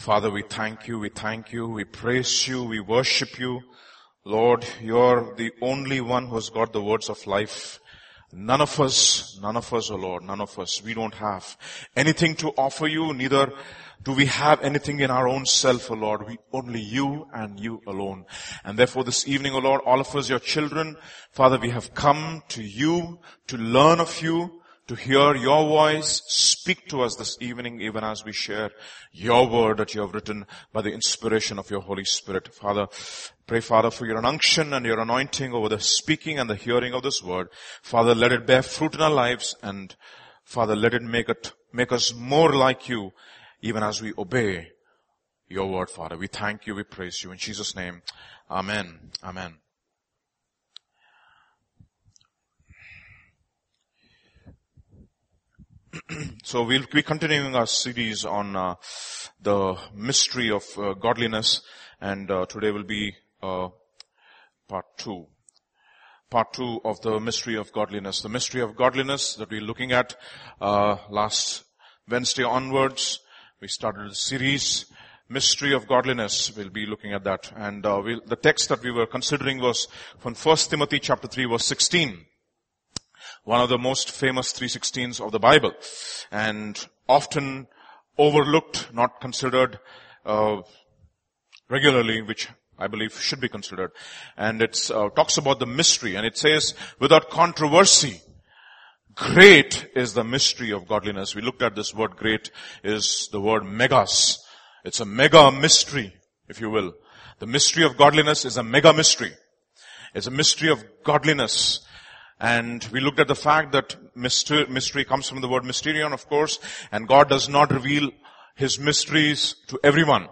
Father, we thank you, we thank you, we praise you, we worship you. Lord, you're the only one who's got the words of life. None of us, none of us, oh Lord, none of us, we don't have anything to offer you, neither do we have anything in our own self, O Lord? We, only you and you alone. And therefore this evening, O Lord, all of us, your children, Father, we have come to you to learn of you, to hear your voice. Speak to us this evening, even as we share your word that you have written by the inspiration of your Holy Spirit. Father, pray Father for your unction and your anointing over the speaking and the hearing of this word. Father, let it bear fruit in our lives and Father, let it make it, make us more like you even as we obey your word, Father. We thank you, we praise you. In Jesus' name, Amen. Amen. so we'll be continuing our series on uh, the mystery of uh, godliness and uh, today will be uh, part two part two of the mystery of godliness the mystery of godliness that we're looking at uh, last wednesday onwards we started a series, Mystery of Godliness. We'll be looking at that. And uh, we'll, the text that we were considering was from 1 Timothy chapter 3 verse 16. One of the most famous 316s of the Bible. And often overlooked, not considered uh, regularly, which I believe should be considered. And it uh, talks about the mystery and it says, without controversy, Great is the mystery of godliness. We looked at this word great is the word megas. It's a mega mystery, if you will. The mystery of godliness is a mega mystery. It's a mystery of godliness. And we looked at the fact that mystery, comes from the word mysterion, of course, and God does not reveal His mysteries to everyone.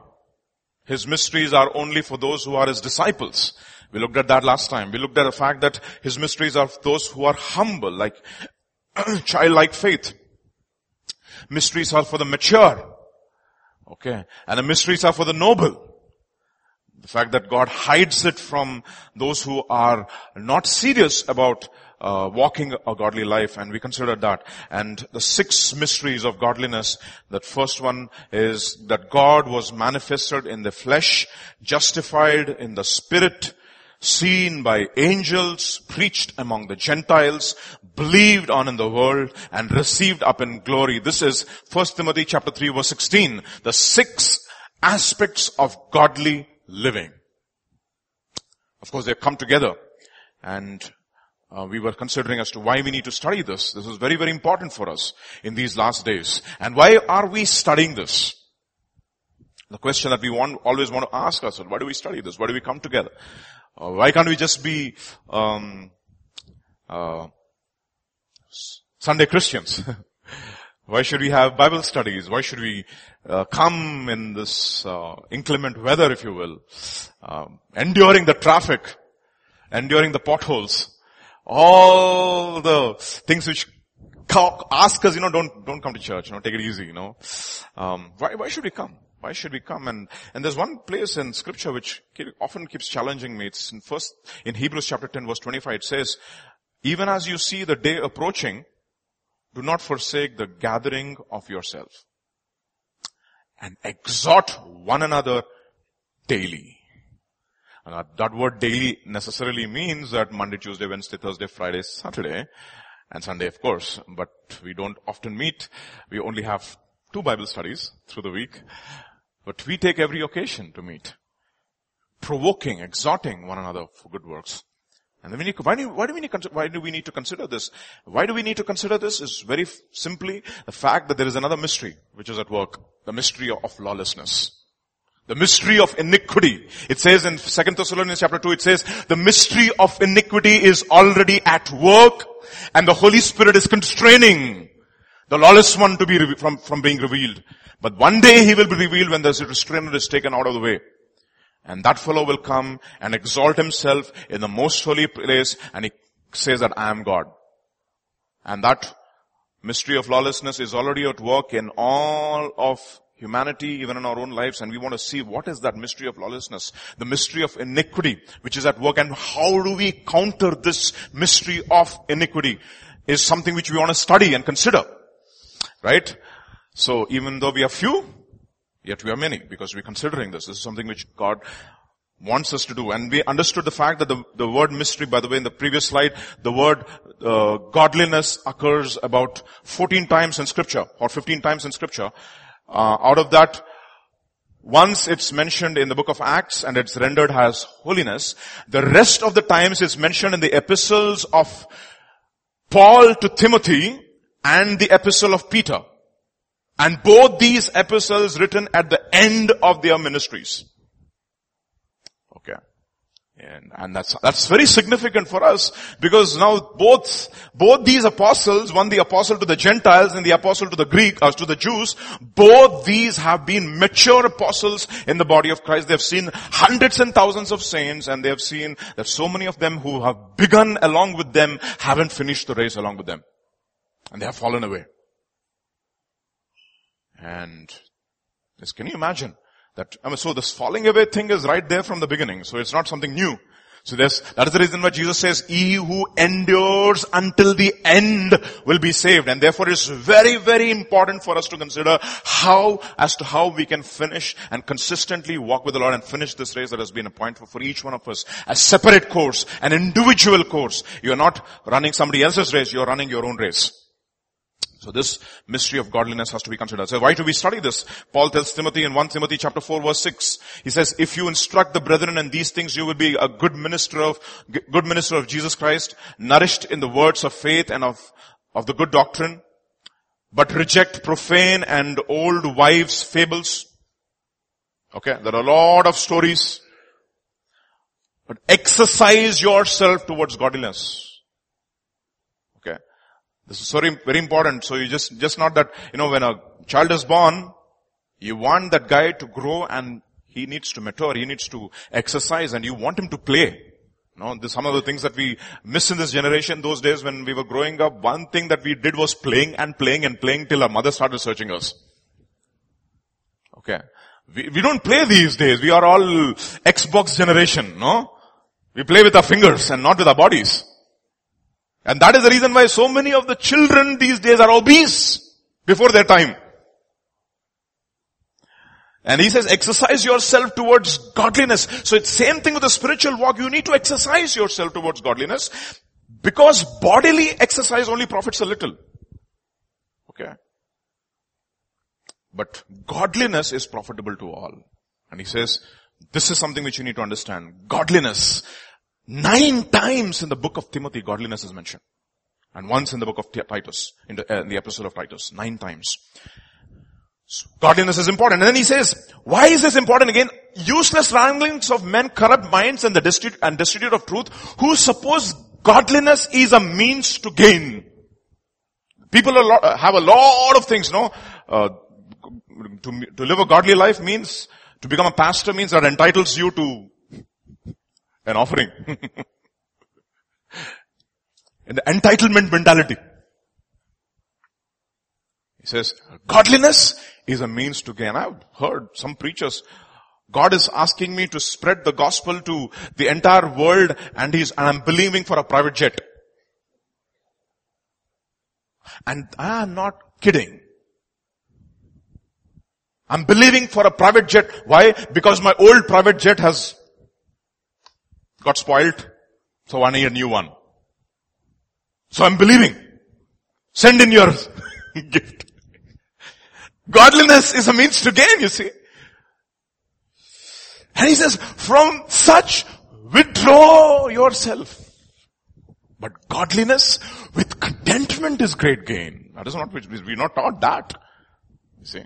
His mysteries are only for those who are His disciples. We looked at that last time. We looked at the fact that His mysteries are for those who are humble, like childlike faith. Mysteries are for the mature. Okay. And the mysteries are for the noble. The fact that God hides it from those who are not serious about uh, walking a godly life and we considered that and the six mysteries of godliness that first one is that god was manifested in the flesh justified in the spirit seen by angels, preached among the Gentiles, believed on in the world, and received up in glory. This is 1 Timothy chapter 3 verse 16. The six aspects of godly living. Of course, they come together. And uh, we were considering as to why we need to study this. This is very, very important for us in these last days. And why are we studying this? The question that we want, always want to ask ourselves, why do we study this? Why do we come together? Uh, why can't we just be um, uh, Sunday Christians? why should we have Bible studies? Why should we uh, come in this uh, inclement weather, if you will, um, enduring the traffic, enduring the potholes, all the things which ask us, you know, don't don't come to church, you know, take it easy, you know. Um, why why should we come? Why should we come? And, and there's one place in scripture which often keeps challenging me. It's in first, in Hebrews chapter 10 verse 25, it says, even as you see the day approaching, do not forsake the gathering of yourself and exhort one another daily. And that word daily necessarily means that Monday, Tuesday, Wednesday, Thursday, Friday, Saturday, and Sunday of course, but we don't often meet. We only have two Bible studies through the week. But we take every occasion to meet. Provoking, exhorting one another for good works. And then we need, why, do, why, do we need, why do we need to consider this? Why do we need to consider this is very simply the fact that there is another mystery which is at work. The mystery of lawlessness. The mystery of iniquity. It says in 2 Thessalonians chapter 2, it says, the mystery of iniquity is already at work and the Holy Spirit is constraining the lawless one to be from, from being revealed. But one day he will be revealed when the restrainer is taken out of the way. And that fellow will come and exalt himself in the most holy place and he says that I am God. And that mystery of lawlessness is already at work in all of humanity, even in our own lives, and we want to see what is that mystery of lawlessness, the mystery of iniquity, which is at work, and how do we counter this mystery of iniquity is something which we want to study and consider. Right? So even though we are few, Yet we are many because we're considering this. This is something which God wants us to do. And we understood the fact that the, the word mystery, by the way, in the previous slide, the word uh, godliness occurs about 14 times in scripture or 15 times in scripture. Uh, out of that, once it's mentioned in the book of Acts and it's rendered as holiness. The rest of the times it's mentioned in the epistles of Paul to Timothy and the epistle of Peter. And both these epistles written at the end of their ministries. And, and that's, that's very significant for us because now both, both these apostles, one the apostle to the Gentiles and the apostle to the Greek, or uh, to the Jews, both these have been mature apostles in the body of Christ. They've seen hundreds and thousands of saints and they have seen that so many of them who have begun along with them haven't finished the race along with them. And they have fallen away. And this, can you imagine? That, I mean, so this falling away thing is right there from the beginning. So it's not something new. So that is the reason why Jesus says, he who endures until the end will be saved. And therefore it's very, very important for us to consider how, as to how we can finish and consistently walk with the Lord and finish this race that has been appointed for each one of us. A separate course, an individual course. You're not running somebody else's race, you're running your own race. So this mystery of godliness has to be considered. So why do we study this? Paul tells Timothy in 1 Timothy chapter 4 verse 6. He says, if you instruct the brethren in these things, you will be a good minister of, good minister of Jesus Christ, nourished in the words of faith and of, of the good doctrine, but reject profane and old wives' fables. Okay, there are a lot of stories. But exercise yourself towards godliness. This is very, very important. So you just, just not that, you know, when a child is born, you want that guy to grow and he needs to mature, he needs to exercise and you want him to play. Know, this, some of the things that we miss in this generation, those days when we were growing up, one thing that we did was playing and playing and playing till our mother started searching us. Okay. We, we don't play these days. We are all Xbox generation, no? We play with our fingers and not with our bodies. And that is the reason why so many of the children these days are obese before their time. And he says, exercise yourself towards godliness. So it's same thing with the spiritual walk. You need to exercise yourself towards godliness because bodily exercise only profits a little. Okay. But godliness is profitable to all. And he says, this is something which you need to understand. Godliness Nine times in the book of Timothy, godliness is mentioned. And once in the book of Titus, in the, uh, in the epistle of Titus. Nine times. So godliness is important. And then he says, why is this important again? Useless wranglings of men corrupt minds and the destitute, and destitute of truth, who suppose godliness is a means to gain. People have a lot of things, no? Uh, to, to live a godly life means, to become a pastor means that entitles you to an offering. and the entitlement mentality. He says, godliness is a means to gain. I've heard some preachers, God is asking me to spread the gospel to the entire world and he's, and I'm believing for a private jet. And I am not kidding. I'm believing for a private jet. Why? Because my old private jet has got spoiled. So I need a new one. So I'm believing. Send in your gift. Godliness is a means to gain, you see. And he says, from such withdraw yourself. But godliness with contentment is great gain. That is not, we're not taught that. You see.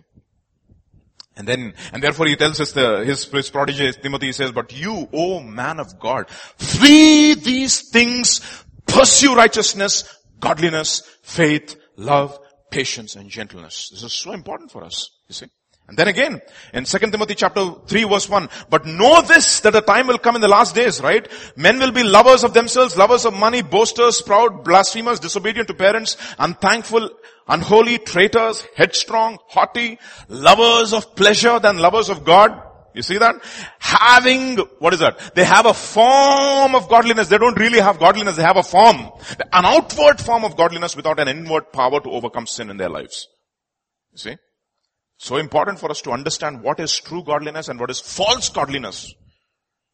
And then, and therefore he tells us the, his, his protege Timothy says, but you, O man of God, flee these things, pursue righteousness, godliness, faith, love, patience, and gentleness. This is so important for us, you see. And then again, in 2 Timothy chapter 3 verse 1, but know this, that the time will come in the last days, right? Men will be lovers of themselves, lovers of money, boasters, proud, blasphemers, disobedient to parents, unthankful, unholy, traitors, headstrong, haughty, lovers of pleasure than lovers of God. You see that? Having, what is that? They have a form of godliness. They don't really have godliness. They have a form. An outward form of godliness without an inward power to overcome sin in their lives. You see? So important for us to understand what is true godliness and what is false godliness.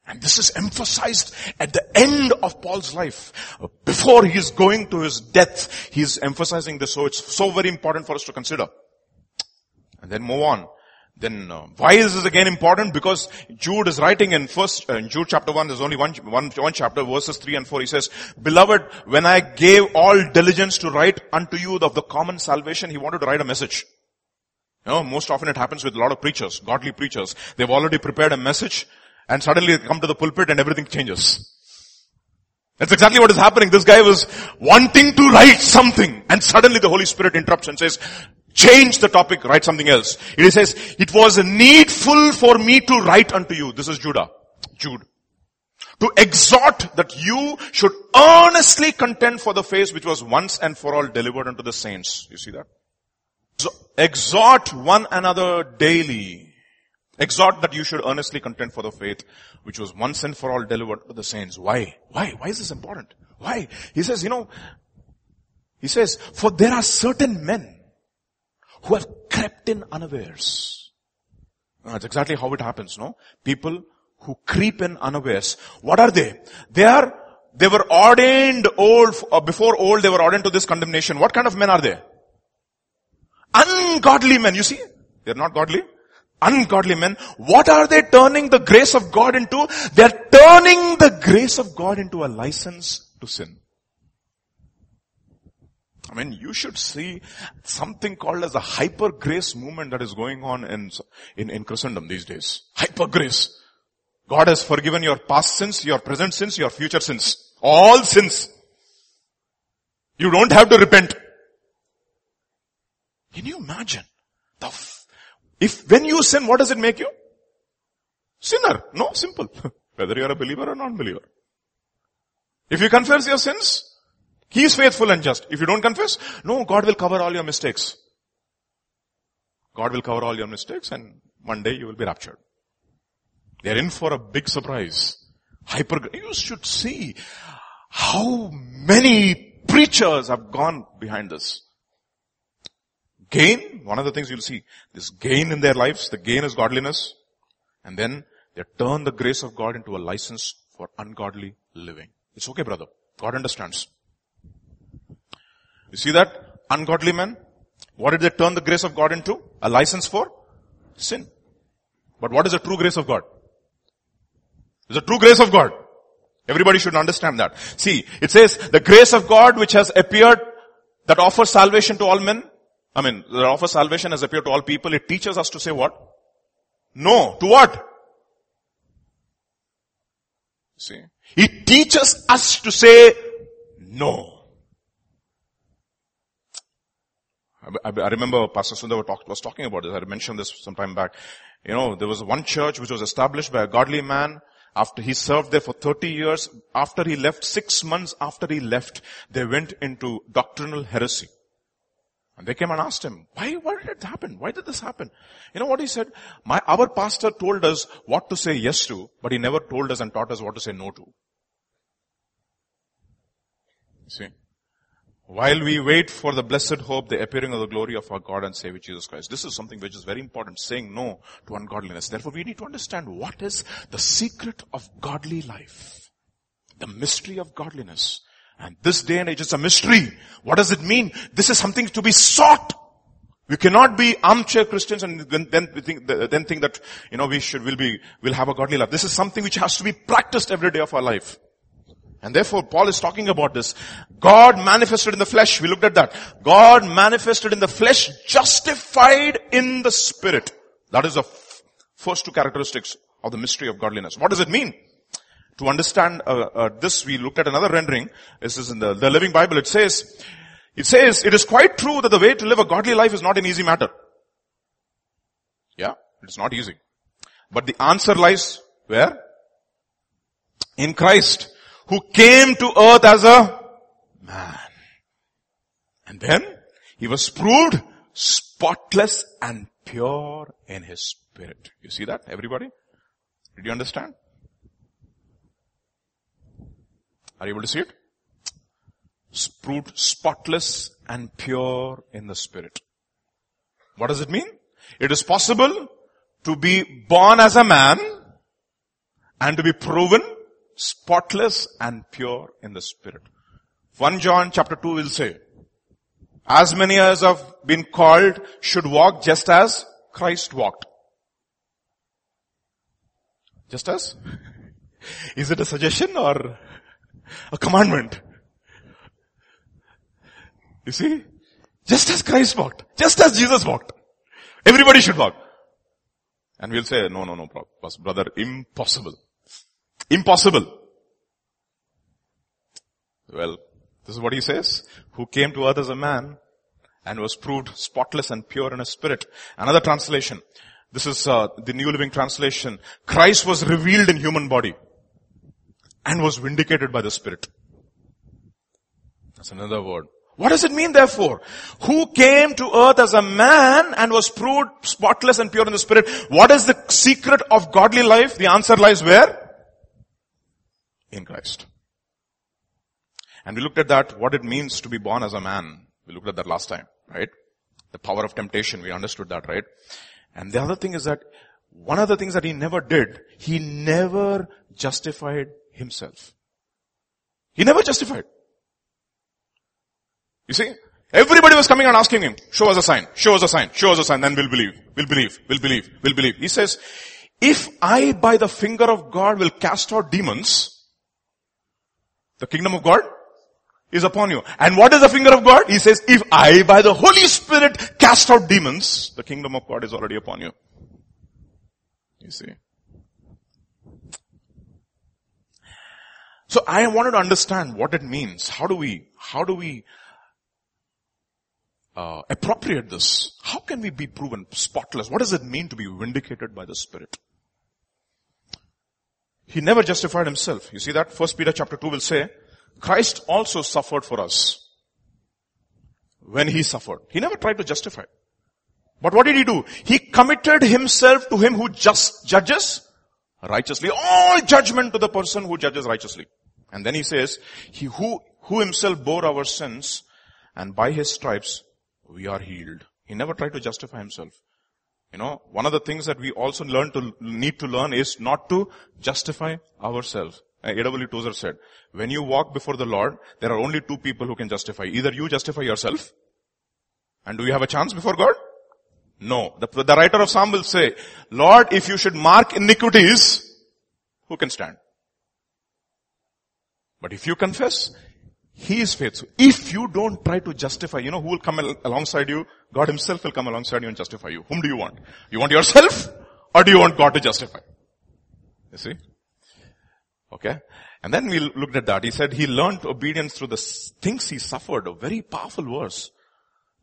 And this is emphasized at the end of Paul's life. Before he is going to his death, he is emphasizing this. So it's so very important for us to consider. And then move on. Then uh, why is this again important? Because Jude is writing in first, uh, in Jude chapter 1, there's only one, one, one chapter, verses 3 and 4. He says, Beloved, when I gave all diligence to write unto you of the common salvation, he wanted to write a message. You know, most often it happens with a lot of preachers, godly preachers. They've already prepared a message and suddenly they come to the pulpit and everything changes. That's exactly what is happening. This guy was wanting to write something and suddenly the Holy Spirit interrupts and says, change the topic, write something else. It says, it was needful for me to write unto you. This is Judah. Jude. To exhort that you should earnestly contend for the faith which was once and for all delivered unto the saints. You see that? Exhort one another daily Exhort that you should earnestly contend for the faith which was once and for all delivered to the saints. Why? Why? Why is this important? Why? He says, you know, he says, for there are certain men who have crept in unawares. That's exactly how it happens, no? People who creep in unawares. What are they? They are, they were ordained old, before old they were ordained to this condemnation. What kind of men are they? Ungodly men, you see? They're not godly ungodly men, what are they turning the grace of God into? They're turning the grace of God into a license to sin. I mean, you should see something called as a hyper grace movement that is going on in, in, in Christendom these days. Hyper grace. God has forgiven your past sins, your present sins, your future sins. All sins. You don't have to repent. Can you imagine the if when you sin, what does it make you? Sinner. No, simple. Whether you are a believer or non-believer. If you confess your sins, He is faithful and just. If you don't confess, no, God will cover all your mistakes. God will cover all your mistakes and one day you will be raptured. They're in for a big surprise. Hyper, you should see how many preachers have gone behind this. Gain, one of the things you'll see, this gain in their lives, the gain is godliness, and then they turn the grace of God into a license for ungodly living. It's okay, brother. God understands. You see that? Ungodly men, what did they turn the grace of God into? A license for sin. But what is the true grace of God? It's the true grace of God. Everybody should understand that. See, it says, the grace of God which has appeared that offers salvation to all men I mean, the offer of salvation has appeared to all people. It teaches us to say what? No. To what? See? It teaches us to say no. I, I remember Pastor Sundar was talking about this. I mentioned this some time back. You know, there was one church which was established by a godly man. After he served there for 30 years, after he left, six months after he left, they went into doctrinal heresy. And they came and asked him, why, why did it happen? Why did this happen? You know what he said? My, our pastor told us what to say yes to, but he never told us and taught us what to say no to. See? While we wait for the blessed hope, the appearing of the glory of our God and Savior Jesus Christ. This is something which is very important, saying no to ungodliness. Therefore we need to understand what is the secret of godly life. The mystery of godliness. And this day and age is a mystery. What does it mean? This is something to be sought. We cannot be armchair Christians and then, think, then think that, you know, we should, will be, will have a godly life. This is something which has to be practiced every day of our life. And therefore Paul is talking about this. God manifested in the flesh. We looked at that. God manifested in the flesh, justified in the spirit. That is the f- first two characteristics of the mystery of godliness. What does it mean? To understand uh, uh, this, we looked at another rendering. This is in the, the Living Bible. It says, it says, it is quite true that the way to live a godly life is not an easy matter. Yeah, it's not easy. But the answer lies where? In Christ, who came to earth as a man. And then, he was proved spotless and pure in his spirit. You see that, everybody? Did you understand? Are you able to see it? Spotless and pure in the spirit. What does it mean? It is possible to be born as a man and to be proven spotless and pure in the spirit. 1 John chapter 2 will say, as many as have been called should walk just as Christ walked. Just as? Is it a suggestion or a commandment? You see? Just as Christ walked. Just as Jesus walked. Everybody should walk. And we'll say, no, no, no, brother, impossible. Impossible. Well, this is what he says. Who came to earth as a man and was proved spotless and pure in his spirit. Another translation. This is uh, the New Living Translation. Christ was revealed in human body and was vindicated by the Spirit. That's another word. What does it mean therefore? Who came to earth as a man and was proved spotless and pure in the spirit? What is the secret of godly life? The answer lies where? In Christ. And we looked at that, what it means to be born as a man. We looked at that last time, right? The power of temptation, we understood that, right? And the other thing is that, one of the things that he never did, he never justified himself. He never justified. You see? Everybody was coming and asking him, show us a sign, show us a sign, show us a sign, then we'll believe, we'll believe, we'll believe, we'll believe. He says, if I by the finger of God will cast out demons, the kingdom of God is upon you. And what is the finger of God? He says, if I by the Holy Spirit cast out demons, the kingdom of God is already upon you. You see. So I wanted to understand what it means. How do we, how do we uh, appropriate this? How can we be proven spotless? What does it mean to be vindicated by the Spirit? He never justified himself. You see that? First Peter chapter 2 will say, Christ also suffered for us when he suffered. He never tried to justify. But what did he do? He committed himself to him who just judges righteously. All judgment to the person who judges righteously. And then he says, he who, who himself bore our sins and by his stripes we are healed. He never tried to justify himself. You know, one of the things that we also learn to, need to learn is not to justify ourselves. Uh, A.W. Tozer said, when you walk before the Lord, there are only two people who can justify. Either you justify yourself, and do you have a chance before God? No. The, the writer of Psalm will say, Lord, if you should mark iniquities, who can stand? But if you confess, he is faithful. If you don't try to justify, you know who will come al- alongside you? God himself will come alongside you and justify you. Whom do you want? You want yourself? Or do you want God to justify? You see? Okay? And then we looked at that. He said he learned obedience through the things he suffered. A very powerful verse.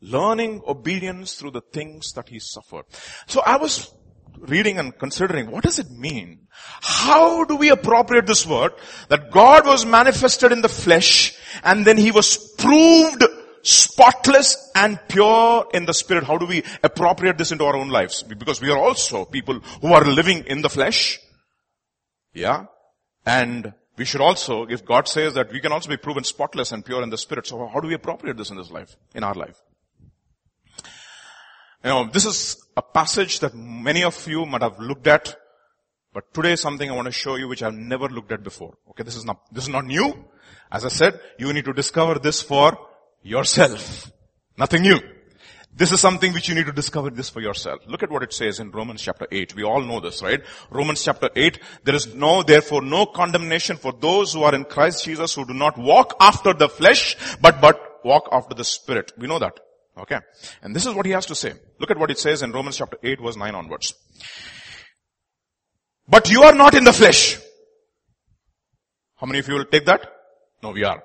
Learning obedience through the things that he suffered. So I was reading and considering what does it mean? How do we appropriate this word that God was manifested in the flesh and then he was proved spotless and pure in the spirit. How do we appropriate this into our own lives? Because we are also people who are living in the flesh. Yeah. And we should also, if God says that we can also be proven spotless and pure in the spirit, so how do we appropriate this in this life, in our life? You know, this is a passage that many of you might have looked at, but today something I want to show you which I've never looked at before. Okay, this is not, this is not new. As I said, you need to discover this for yourself. Nothing new. This is something which you need to discover this for yourself. Look at what it says in Romans chapter 8. We all know this, right? Romans chapter 8. There is no, therefore no condemnation for those who are in Christ Jesus who do not walk after the flesh, but, but walk after the spirit. We know that. Okay. And this is what he has to say. Look at what it says in Romans chapter 8 verse 9 onwards. But you are not in the flesh. How many of you will take that? No, we are.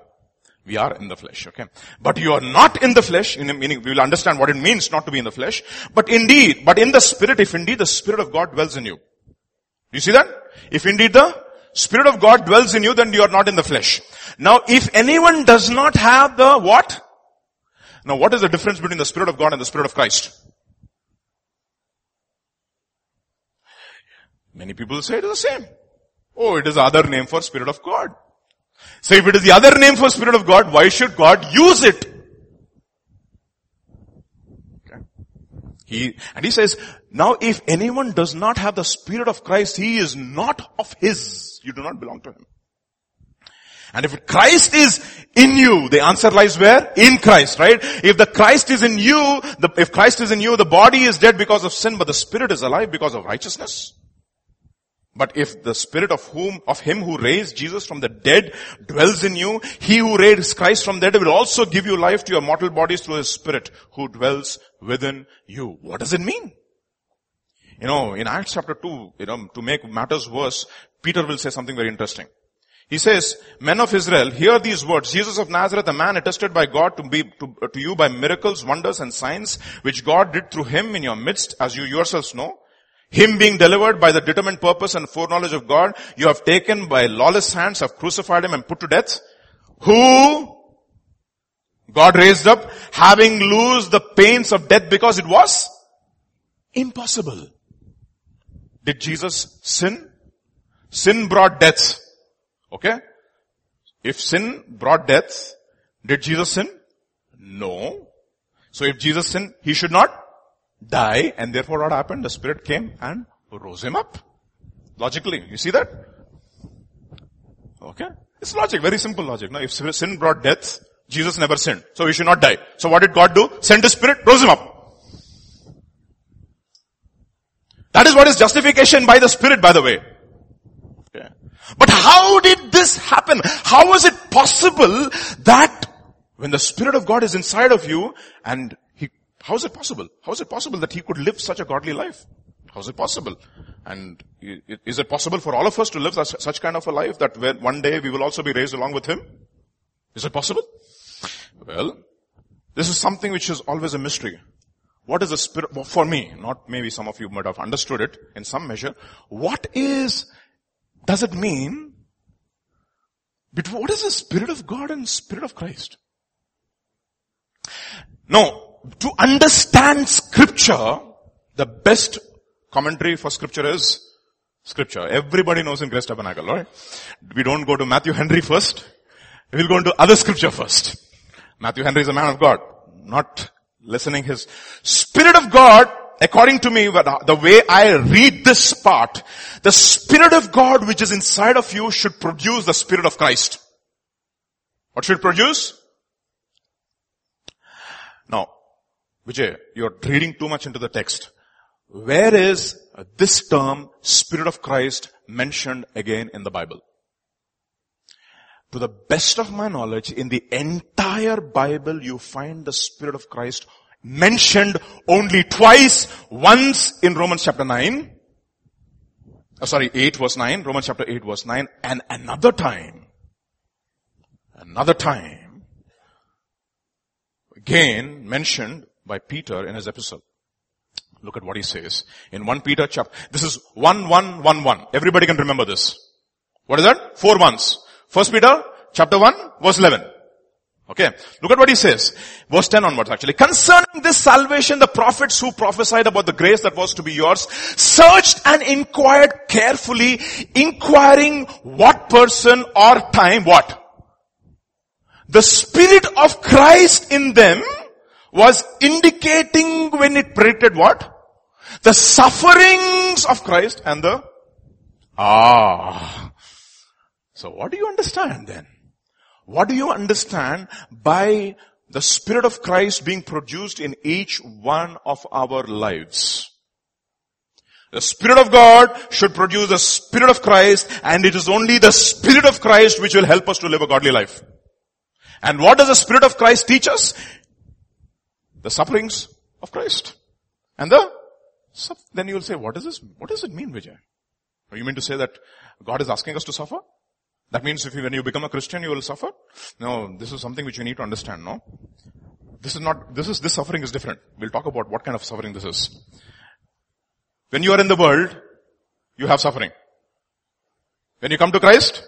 We are in the flesh, okay? But you are not in the flesh, in meaning we will understand what it means not to be in the flesh. But indeed, but in the spirit, if indeed the spirit of God dwells in you. You see that? If indeed the spirit of God dwells in you, then you are not in the flesh. Now, if anyone does not have the what? Now what is the difference between the Spirit of God and the Spirit of Christ? Many people say it is the same. Oh, it is the other name for Spirit of God. So if it is the other name for Spirit of God, why should God use it? Okay. He, and he says, now if anyone does not have the Spirit of Christ, he is not of his. You do not belong to him. And if Christ is in you, the answer lies where? In Christ, right? If the Christ is in you, the, if Christ is in you, the body is dead because of sin, but the spirit is alive because of righteousness. But if the spirit of whom, of him who raised Jesus from the dead dwells in you, he who raised Christ from the dead will also give you life to your mortal bodies through his spirit who dwells within you. What does it mean? You know, in Acts chapter 2, you know, to make matters worse, Peter will say something very interesting. He says, men of Israel, hear these words. Jesus of Nazareth, a man attested by God to be, to, to you by miracles, wonders and signs, which God did through him in your midst, as you yourselves know. Him being delivered by the determined purpose and foreknowledge of God, you have taken by lawless hands, have crucified him and put to death. Who God raised up, having loosed the pains of death because it was impossible. Did Jesus sin? Sin brought death. Okay? If sin brought death, did Jesus sin? No. So if Jesus sinned, he should not die and therefore what happened? The Spirit came and rose him up. Logically. You see that? Okay? It's logic, very simple logic. Now if sin brought death, Jesus never sinned. So he should not die. So what did God do? Send the Spirit, rose him up. That is what is justification by the Spirit, by the way. But how did this happen? How was it possible that when the Spirit of God is inside of you and He, how is it possible? How is it possible that He could live such a godly life? How is it possible? And is it possible for all of us to live such, such kind of a life that one day we will also be raised along with Him? Is it possible? Well, this is something which is always a mystery. What is the spirit, for me, not maybe some of you might have understood it in some measure. What is does it mean, but what is the Spirit of God and Spirit of Christ? No, to understand scripture, the best commentary for scripture is scripture. Everybody knows in Grace Tabernacle, right? We don't go to Matthew Henry first. We'll go into other scripture first. Matthew Henry is a man of God, not listening his Spirit of God according to me, the way I read this part, the Spirit of God which is inside of you should produce the Spirit of Christ. What should produce? Now, Vijay, you're reading too much into the text. Where is this term, Spirit of Christ, mentioned again in the Bible? To the best of my knowledge, in the entire Bible, you find the Spirit of Christ mentioned only twice, once in Romans chapter 9, oh, sorry, 8 verse 9, Romans chapter 8 verse 9, and another time, another time, again mentioned by Peter in his epistle. Look at what he says in 1 Peter chapter, this is 1 1 1 1. Everybody can remember this. What is that? Four ones. First Peter chapter 1 verse 11. Okay. Look at what he says. Verse 10 onwards actually. Concerning this salvation, the prophets who prophesied about the grace that was to be yours searched and inquired carefully, inquiring what person or time, what? The Spirit of Christ in them was indicating when it predicted what? The sufferings of Christ and the, ah. So what do you understand then? What do you understand by the Spirit of Christ being produced in each one of our lives? The Spirit of God should produce the Spirit of Christ and it is only the Spirit of Christ which will help us to live a godly life. And what does the Spirit of Christ teach us? The sufferings of Christ. And the, then you will say, what is this? What does it mean, Vijay? Oh, you mean to say that God is asking us to suffer? That means if you, when you become a Christian, you will suffer? No, this is something which you need to understand, no? This is not, this is, this suffering is different. We'll talk about what kind of suffering this is. When you are in the world, you have suffering. When you come to Christ,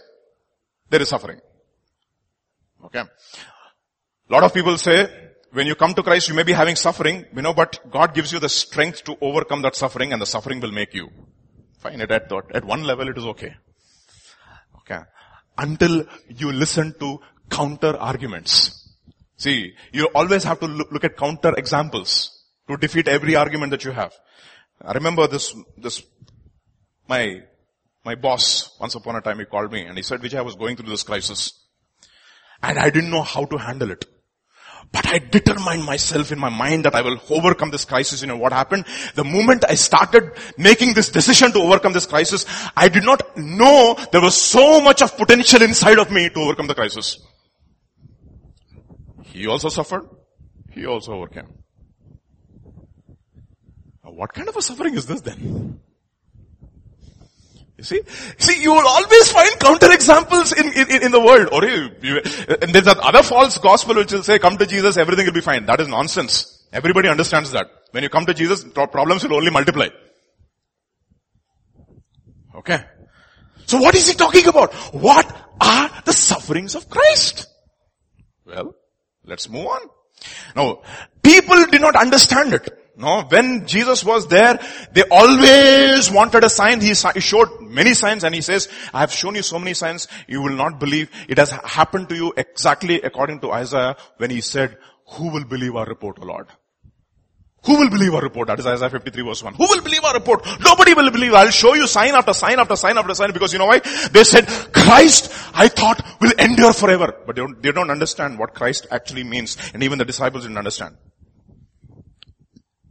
there is suffering. Okay. A lot of people say, when you come to Christ, you may be having suffering, you know, but God gives you the strength to overcome that suffering and the suffering will make you. Fine, at, at one level it is okay. Okay until you listen to counter arguments. See, you always have to look, at counter examples. to defeat every argument that you have. I remember this, this, my, my boss, once upon a time he called me and he said, Vijay, I was going through this crisis. And I didn't know how to handle it. But I determined myself in my mind that I will overcome this crisis. You know what happened? The moment I started making this decision to overcome this crisis, I did not know there was so much of potential inside of me to overcome the crisis. He also suffered. He also overcame. Now, what kind of a suffering is this then? You see? See, you will always find counterexamples in, in, in the world. Or and there's that other false gospel which will say, come to Jesus, everything will be fine. That is nonsense. Everybody understands that. When you come to Jesus, problems will only multiply. Okay. So what is he talking about? What are the sufferings of Christ? Well, let's move on. Now, people did not understand it. No, when Jesus was there, they always wanted a sign. He showed many signs and he says, I have shown you so many signs, you will not believe. It has happened to you exactly according to Isaiah when he said, who will believe our report, O Lord? Who will believe our report? That is Isaiah 53 verse 1. Who will believe our report? Nobody will believe. I'll show you sign after sign after sign after sign because you know why? They said, Christ, I thought, will endure forever. But they don't, they don't understand what Christ actually means. And even the disciples didn't understand.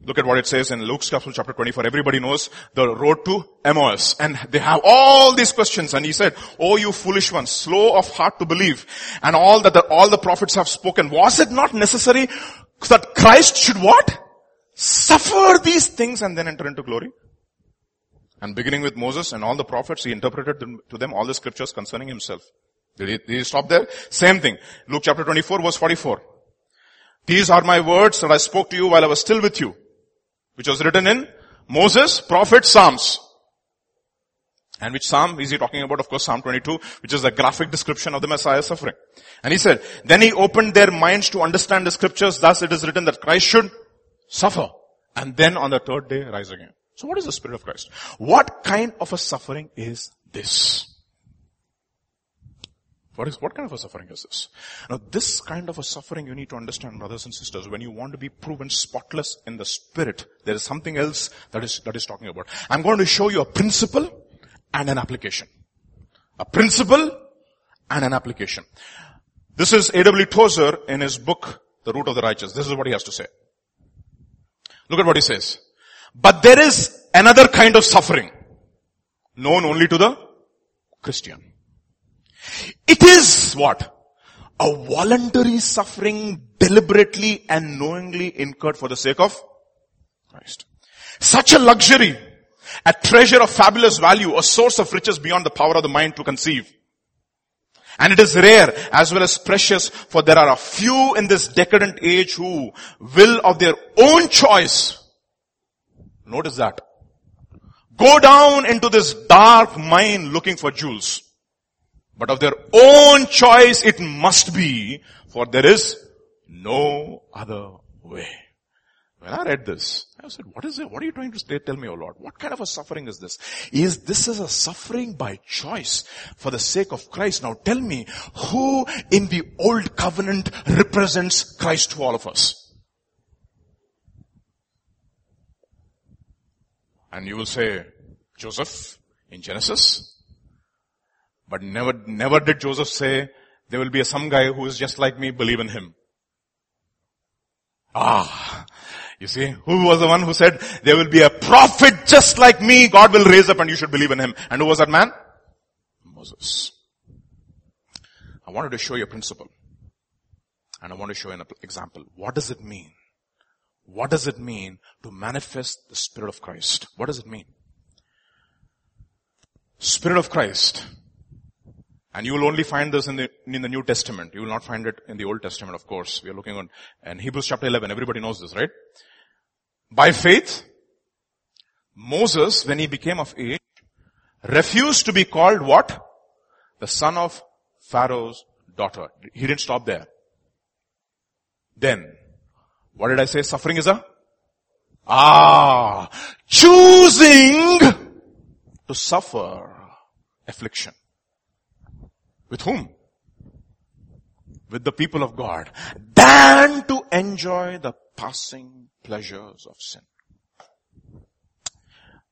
Look at what it says in Luke's Gospel chapter 24. Everybody knows the road to Emmaus. And they have all these questions. And he said, Oh you foolish ones, slow of heart to believe. And all that the, all the prophets have spoken. Was it not necessary that Christ should what? Suffer these things and then enter into glory? And beginning with Moses and all the prophets, he interpreted to them all the scriptures concerning himself. Did he, did he stop there? Same thing. Luke chapter 24 verse 44. These are my words that I spoke to you while I was still with you which was written in Moses, prophet, Psalms. And which Psalm is he talking about? Of course, Psalm 22, which is a graphic description of the Messiah's suffering. And he said, then he opened their minds to understand the scriptures, thus it is written that Christ should suffer. And then on the third day rise again. So what is the Spirit of Christ? What kind of a suffering is this? What is, what kind of a suffering is this? Now this kind of a suffering you need to understand brothers and sisters, when you want to be proven spotless in the spirit, there is something else that is, that is talking about. I'm going to show you a principle and an application. A principle and an application. This is A.W. Tozer in his book, The Root of the Righteous. This is what he has to say. Look at what he says. But there is another kind of suffering known only to the Christian. It is what? A voluntary suffering deliberately and knowingly incurred for the sake of Christ. Such a luxury, a treasure of fabulous value, a source of riches beyond the power of the mind to conceive. And it is rare as well as precious for there are a few in this decadent age who will of their own choice, notice that, go down into this dark mine looking for jewels. But of their own choice it must be, for there is no other way. When I read this, I said, what is it? What are you trying to say? tell me, O Lord? What kind of a suffering is this? Is this is a suffering by choice for the sake of Christ? Now tell me, who in the old covenant represents Christ to all of us? And you will say, Joseph in Genesis, but never, never did Joseph say, there will be some guy who is just like me, believe in him. Ah, you see, who was the one who said, there will be a prophet just like me, God will raise up and you should believe in him. And who was that man? Moses. I wanted to show you a principle. And I want to show you an example. What does it mean? What does it mean to manifest the Spirit of Christ? What does it mean? Spirit of Christ and you will only find this in the, in the New Testament. You will not find it in the Old Testament, of course. We are looking on, and Hebrews chapter 11, everybody knows this, right? By faith, Moses, when he became of age, refused to be called what? The son of Pharaoh's daughter. He didn't stop there. Then, what did I say? Suffering is a? Ah, choosing to suffer affliction. With whom? with the people of God than to enjoy the passing pleasures of sin.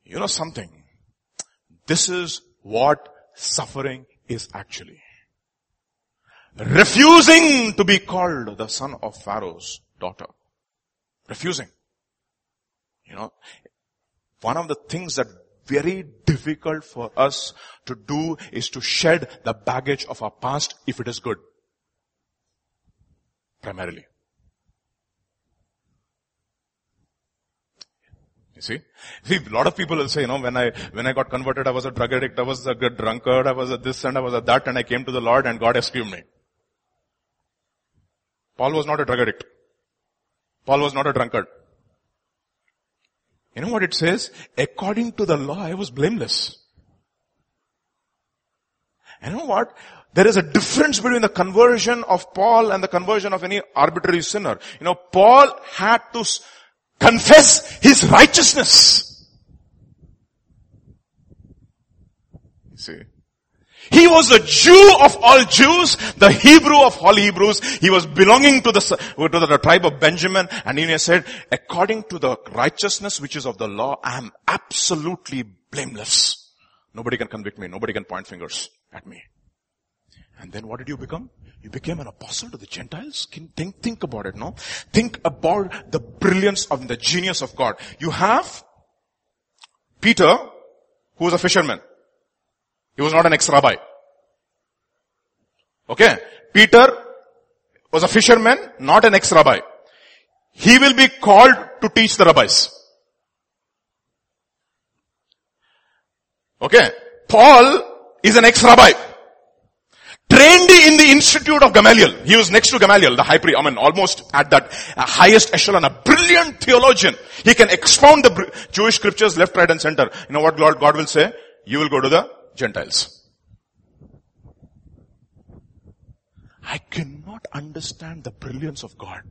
You know something? This is what suffering is actually. Refusing to be called the son of Pharaoh's daughter. Refusing. You know, one of the things that very difficult for us to do is to shed the baggage of our past if it is good. Primarily. You see? See, a lot of people will say, you know, when I, when I got converted, I was a drug addict, I was a good drunkard, I was a this and I was a that, and I came to the Lord and God rescued me. Paul was not a drug addict. Paul was not a drunkard. You know what it says? According to the law, I was blameless. You know what? There is a difference between the conversion of Paul and the conversion of any arbitrary sinner. You know, Paul had to confess his righteousness. You see? He was a Jew of all Jews, the Hebrew of all Hebrews. He was belonging to the, to the tribe of Benjamin and he said, according to the righteousness which is of the law, I am absolutely blameless. Nobody can convict me. Nobody can point fingers at me. And then what did you become? You became an apostle to the Gentiles? Think, think about it, no? Think about the brilliance of the genius of God. You have Peter, who was a fisherman. He was not an ex-rabbi. Okay? Peter was a fisherman, not an ex-rabbi. He will be called to teach the rabbis. Okay? Paul is an ex-rabbi. Trained in the institute of Gamaliel. He was next to Gamaliel, the high priest. I mean, almost at that uh, highest echelon, a brilliant theologian. He can expound the Jewish scriptures left, right and center. You know what God, God will say? You will go to the Gentiles. I cannot understand the brilliance of God.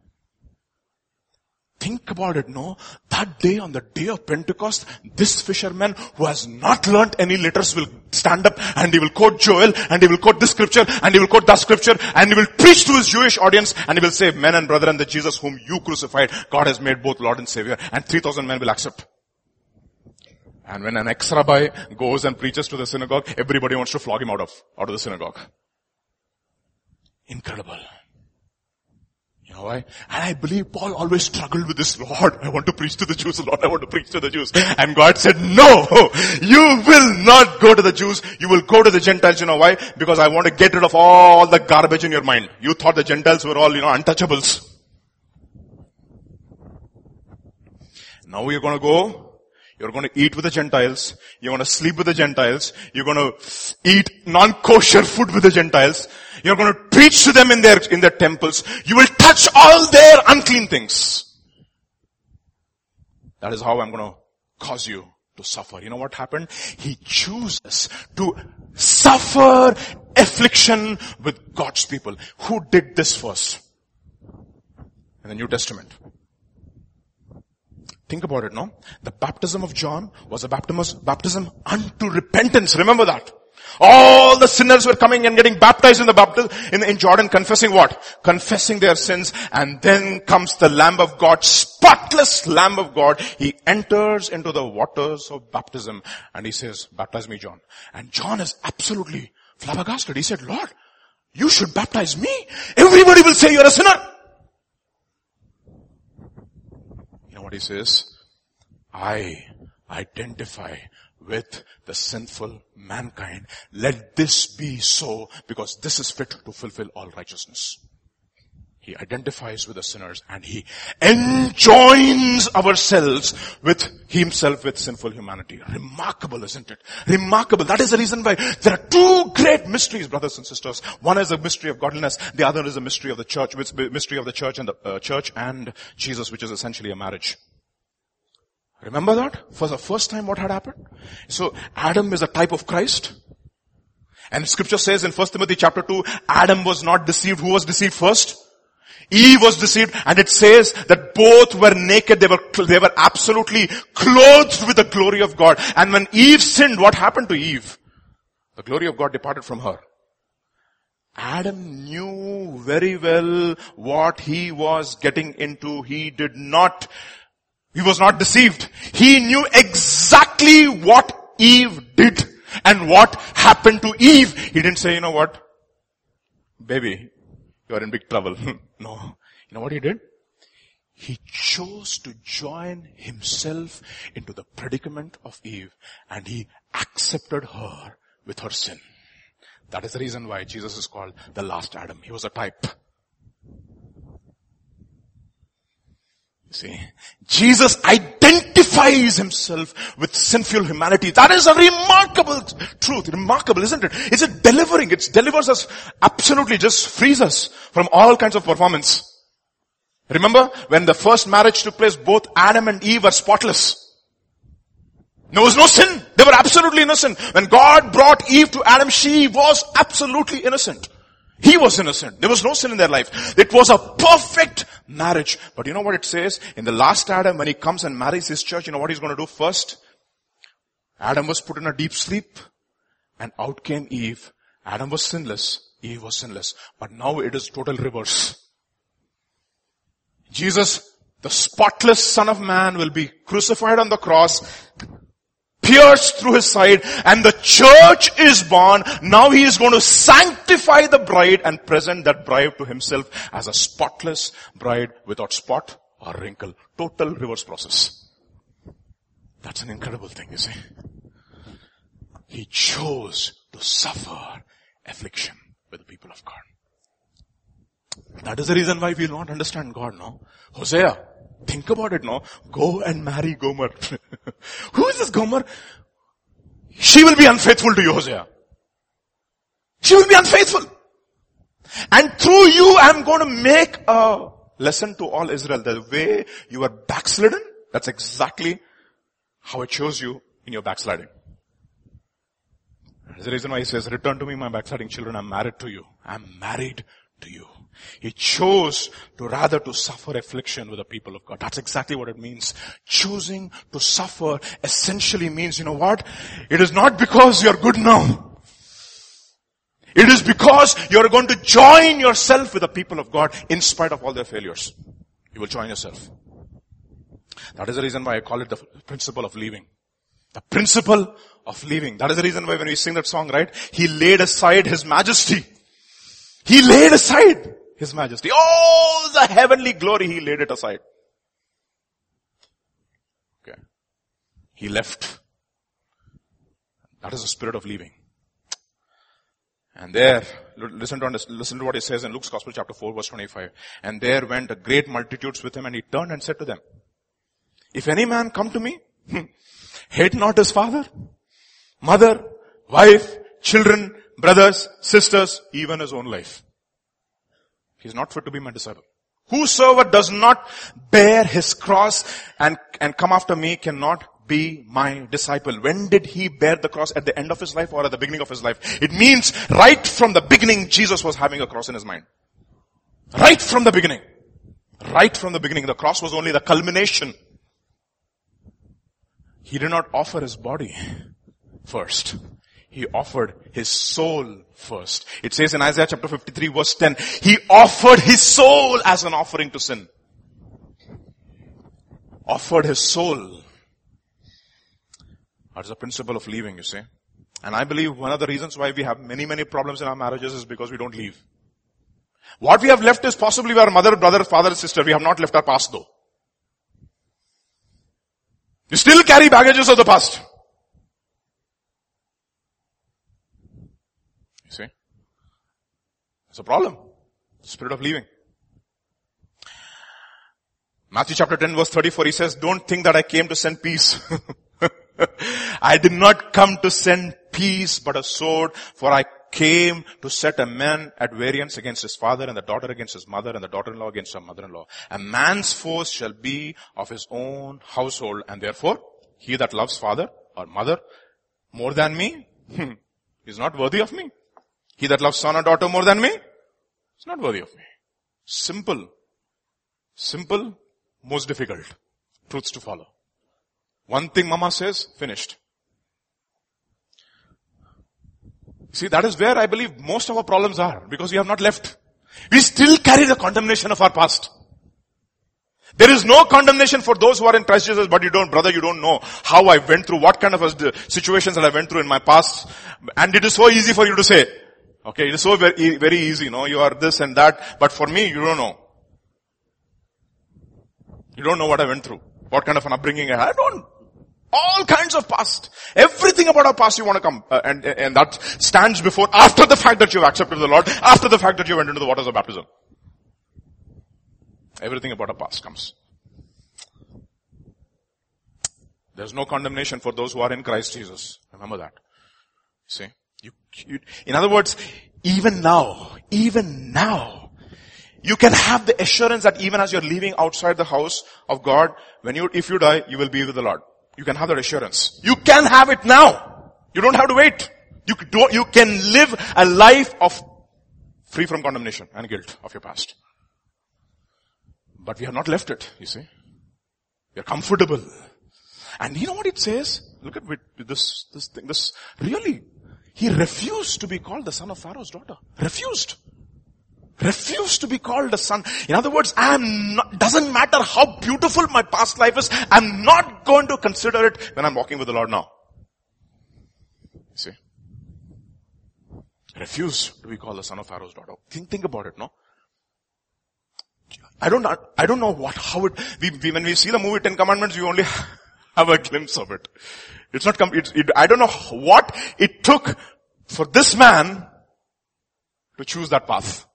Think about it, no? That day on the day of Pentecost, this fisherman who has not learnt any letters will stand up and he will quote Joel and he will quote this scripture and he will quote that scripture and he will preach to his Jewish audience and he will say, men and brethren, the Jesus whom you crucified, God has made both Lord and Savior and 3000 men will accept. And when an ex-rabbi goes and preaches to the synagogue, everybody wants to flog him out of, out of the synagogue. Incredible. You know why? And I believe Paul always struggled with this, Lord, I want to preach to the Jews, Lord, I want to preach to the Jews. And God said, no, you will not go to the Jews, you will go to the Gentiles, you know why? Because I want to get rid of all the garbage in your mind. You thought the Gentiles were all, you know, untouchables. Now you're gonna go you're going to eat with the Gentiles. You're going to sleep with the Gentiles. You're going to eat non-kosher food with the Gentiles. You're going to preach to them in their, in their temples. You will touch all their unclean things. That is how I'm going to cause you to suffer. You know what happened? He chooses to suffer affliction with God's people. Who did this first? In the New Testament. Think about it, no? The baptism of John was a baptism, baptism unto repentance. Remember that. All the sinners were coming and getting baptized in the baptism, in, in Jordan, confessing what? Confessing their sins. And then comes the Lamb of God, spotless Lamb of God. He enters into the waters of baptism and he says, baptize me John. And John is absolutely flabbergasted. He said, Lord, you should baptize me. Everybody will say you're a sinner. What he says? I identify with the sinful mankind. Let this be so because this is fit to fulfill all righteousness. He identifies with the sinners and he enjoins ourselves with himself with sinful humanity. Remarkable, isn't it? Remarkable. That is the reason why there are two great mysteries, brothers and sisters. One is the mystery of godliness. The other is the mystery of the church, which mystery of the church and the uh, church and Jesus, which is essentially a marriage. Remember that? For the first time what had happened? So Adam is a type of Christ. And scripture says in 1 Timothy chapter 2, Adam was not deceived. Who was deceived first? Eve was deceived and it says that both were naked. They were, they were absolutely clothed with the glory of God. And when Eve sinned, what happened to Eve? The glory of God departed from her. Adam knew very well what he was getting into. He did not, he was not deceived. He knew exactly what Eve did and what happened to Eve. He didn't say, you know what? Baby, you are in big trouble. no. You know what he did? He chose to join himself into the predicament of Eve and he accepted her with her sin. That is the reason why Jesus is called the last Adam. He was a type. See, Jesus identifies himself with sinful humanity. That is a remarkable truth. Remarkable, isn't it? It's a delivering. It delivers us absolutely, just frees us from all kinds of performance. Remember when the first marriage took place, both Adam and Eve were spotless. There was no sin. They were absolutely innocent. When God brought Eve to Adam, she was absolutely innocent. He was innocent. There was no sin in their life. It was a perfect marriage. But you know what it says? In the last Adam, when he comes and marries his church, you know what he's going to do first? Adam was put in a deep sleep and out came Eve. Adam was sinless. Eve was sinless. But now it is total reverse. Jesus, the spotless son of man will be crucified on the cross pierced through his side and the church is born. Now he is going to sanctify the bride and present that bride to himself as a spotless bride without spot or wrinkle. Total reverse process. That's an incredible thing, you see. He chose to suffer affliction with the people of God. That is the reason why we will not understand God, no? Hosea, Think about it now. Go and marry Gomer. Who is this Gomer? She will be unfaithful to you, Hosea. She will be unfaithful. And through you, I'm going to make a lesson to all Israel. The way you are backslidden, that's exactly how I chose you in your backsliding. That's the reason why he says, return to me, my backsliding children. I'm married to you. I'm married to you. He chose to rather to suffer affliction with the people of God. That's exactly what it means. Choosing to suffer essentially means, you know what? It is not because you're good now. It is because you're going to join yourself with the people of God in spite of all their failures. You will join yourself. That is the reason why I call it the principle of leaving. The principle of leaving. That is the reason why when we sing that song, right? He laid aside his majesty. He laid aside his majesty. All the heavenly glory, he laid it aside. Okay. He left. That is the spirit of leaving. And there, listen to, listen to what he says in Luke's Gospel chapter 4 verse 25. And there went a great multitudes with him and he turned and said to them, if any man come to me, hmm, hate not his father, mother, wife, children, brothers, sisters, even his own life. He's not fit to be my disciple. Whosoever does not bear his cross and, and come after me cannot be my disciple. When did he bear the cross? At the end of his life or at the beginning of his life? It means right from the beginning Jesus was having a cross in his mind. Right from the beginning. Right from the beginning. The cross was only the culmination. He did not offer his body first. He offered his soul first. It says in Isaiah chapter 53 verse 10, he offered his soul as an offering to sin. Offered his soul. That's the principle of leaving, you see. And I believe one of the reasons why we have many, many problems in our marriages is because we don't leave. What we have left is possibly our mother, brother, father, sister. We have not left our past though. You still carry baggages of the past. It's a problem. Spirit of leaving. Matthew chapter 10 verse 34, he says, don't think that I came to send peace. I did not come to send peace, but a sword, for I came to set a man at variance against his father and the daughter against his mother and the daughter-in-law against her mother-in-law. A man's force shall be of his own household and therefore he that loves father or mother more than me is not worthy of me. He that loves son or daughter more than me it's not worthy of me. Simple. Simple, most difficult. Truths to follow. One thing mama says, finished. See, that is where I believe most of our problems are because we have not left. We still carry the condemnation of our past. There is no condemnation for those who are in Christ Jesus, but you don't, brother, you don't know how I went through, what kind of situations that I went through in my past. And it is so easy for you to say. Okay, it is so very, very easy, you know, you are this and that, but for me, you don't know. You don't know what I went through. What kind of an upbringing I had. I don't. All kinds of past. Everything about our past you want to come, uh, and, and that stands before, after the fact that you've accepted the Lord, after the fact that you went into the waters of baptism. Everything about our past comes. There's no condemnation for those who are in Christ Jesus. Remember that. See? You, you, in other words, even now, even now, you can have the assurance that even as you're leaving outside the house of God, when you, if you die, you will be with the Lord. You can have that assurance. You can have it now. You don't have to wait. You, don't, you can live a life of free from condemnation and guilt of your past. But we have not left it, you see. We are comfortable. And you know what it says? Look at this, this thing, this, really, he refused to be called the son of Pharaoh's daughter. Refused. Refused to be called a son. In other words, I am not, doesn't matter how beautiful my past life is, I'm not going to consider it when I'm walking with the Lord now. See? Refuse to be called the son of Pharaoh's daughter. Think, think about it, no? I don't, I don't know what, how it, we, we, when we see the movie Ten Commandments, we only have a glimpse of it. It's not, it's, it, I don't know what it took for this man to choose that path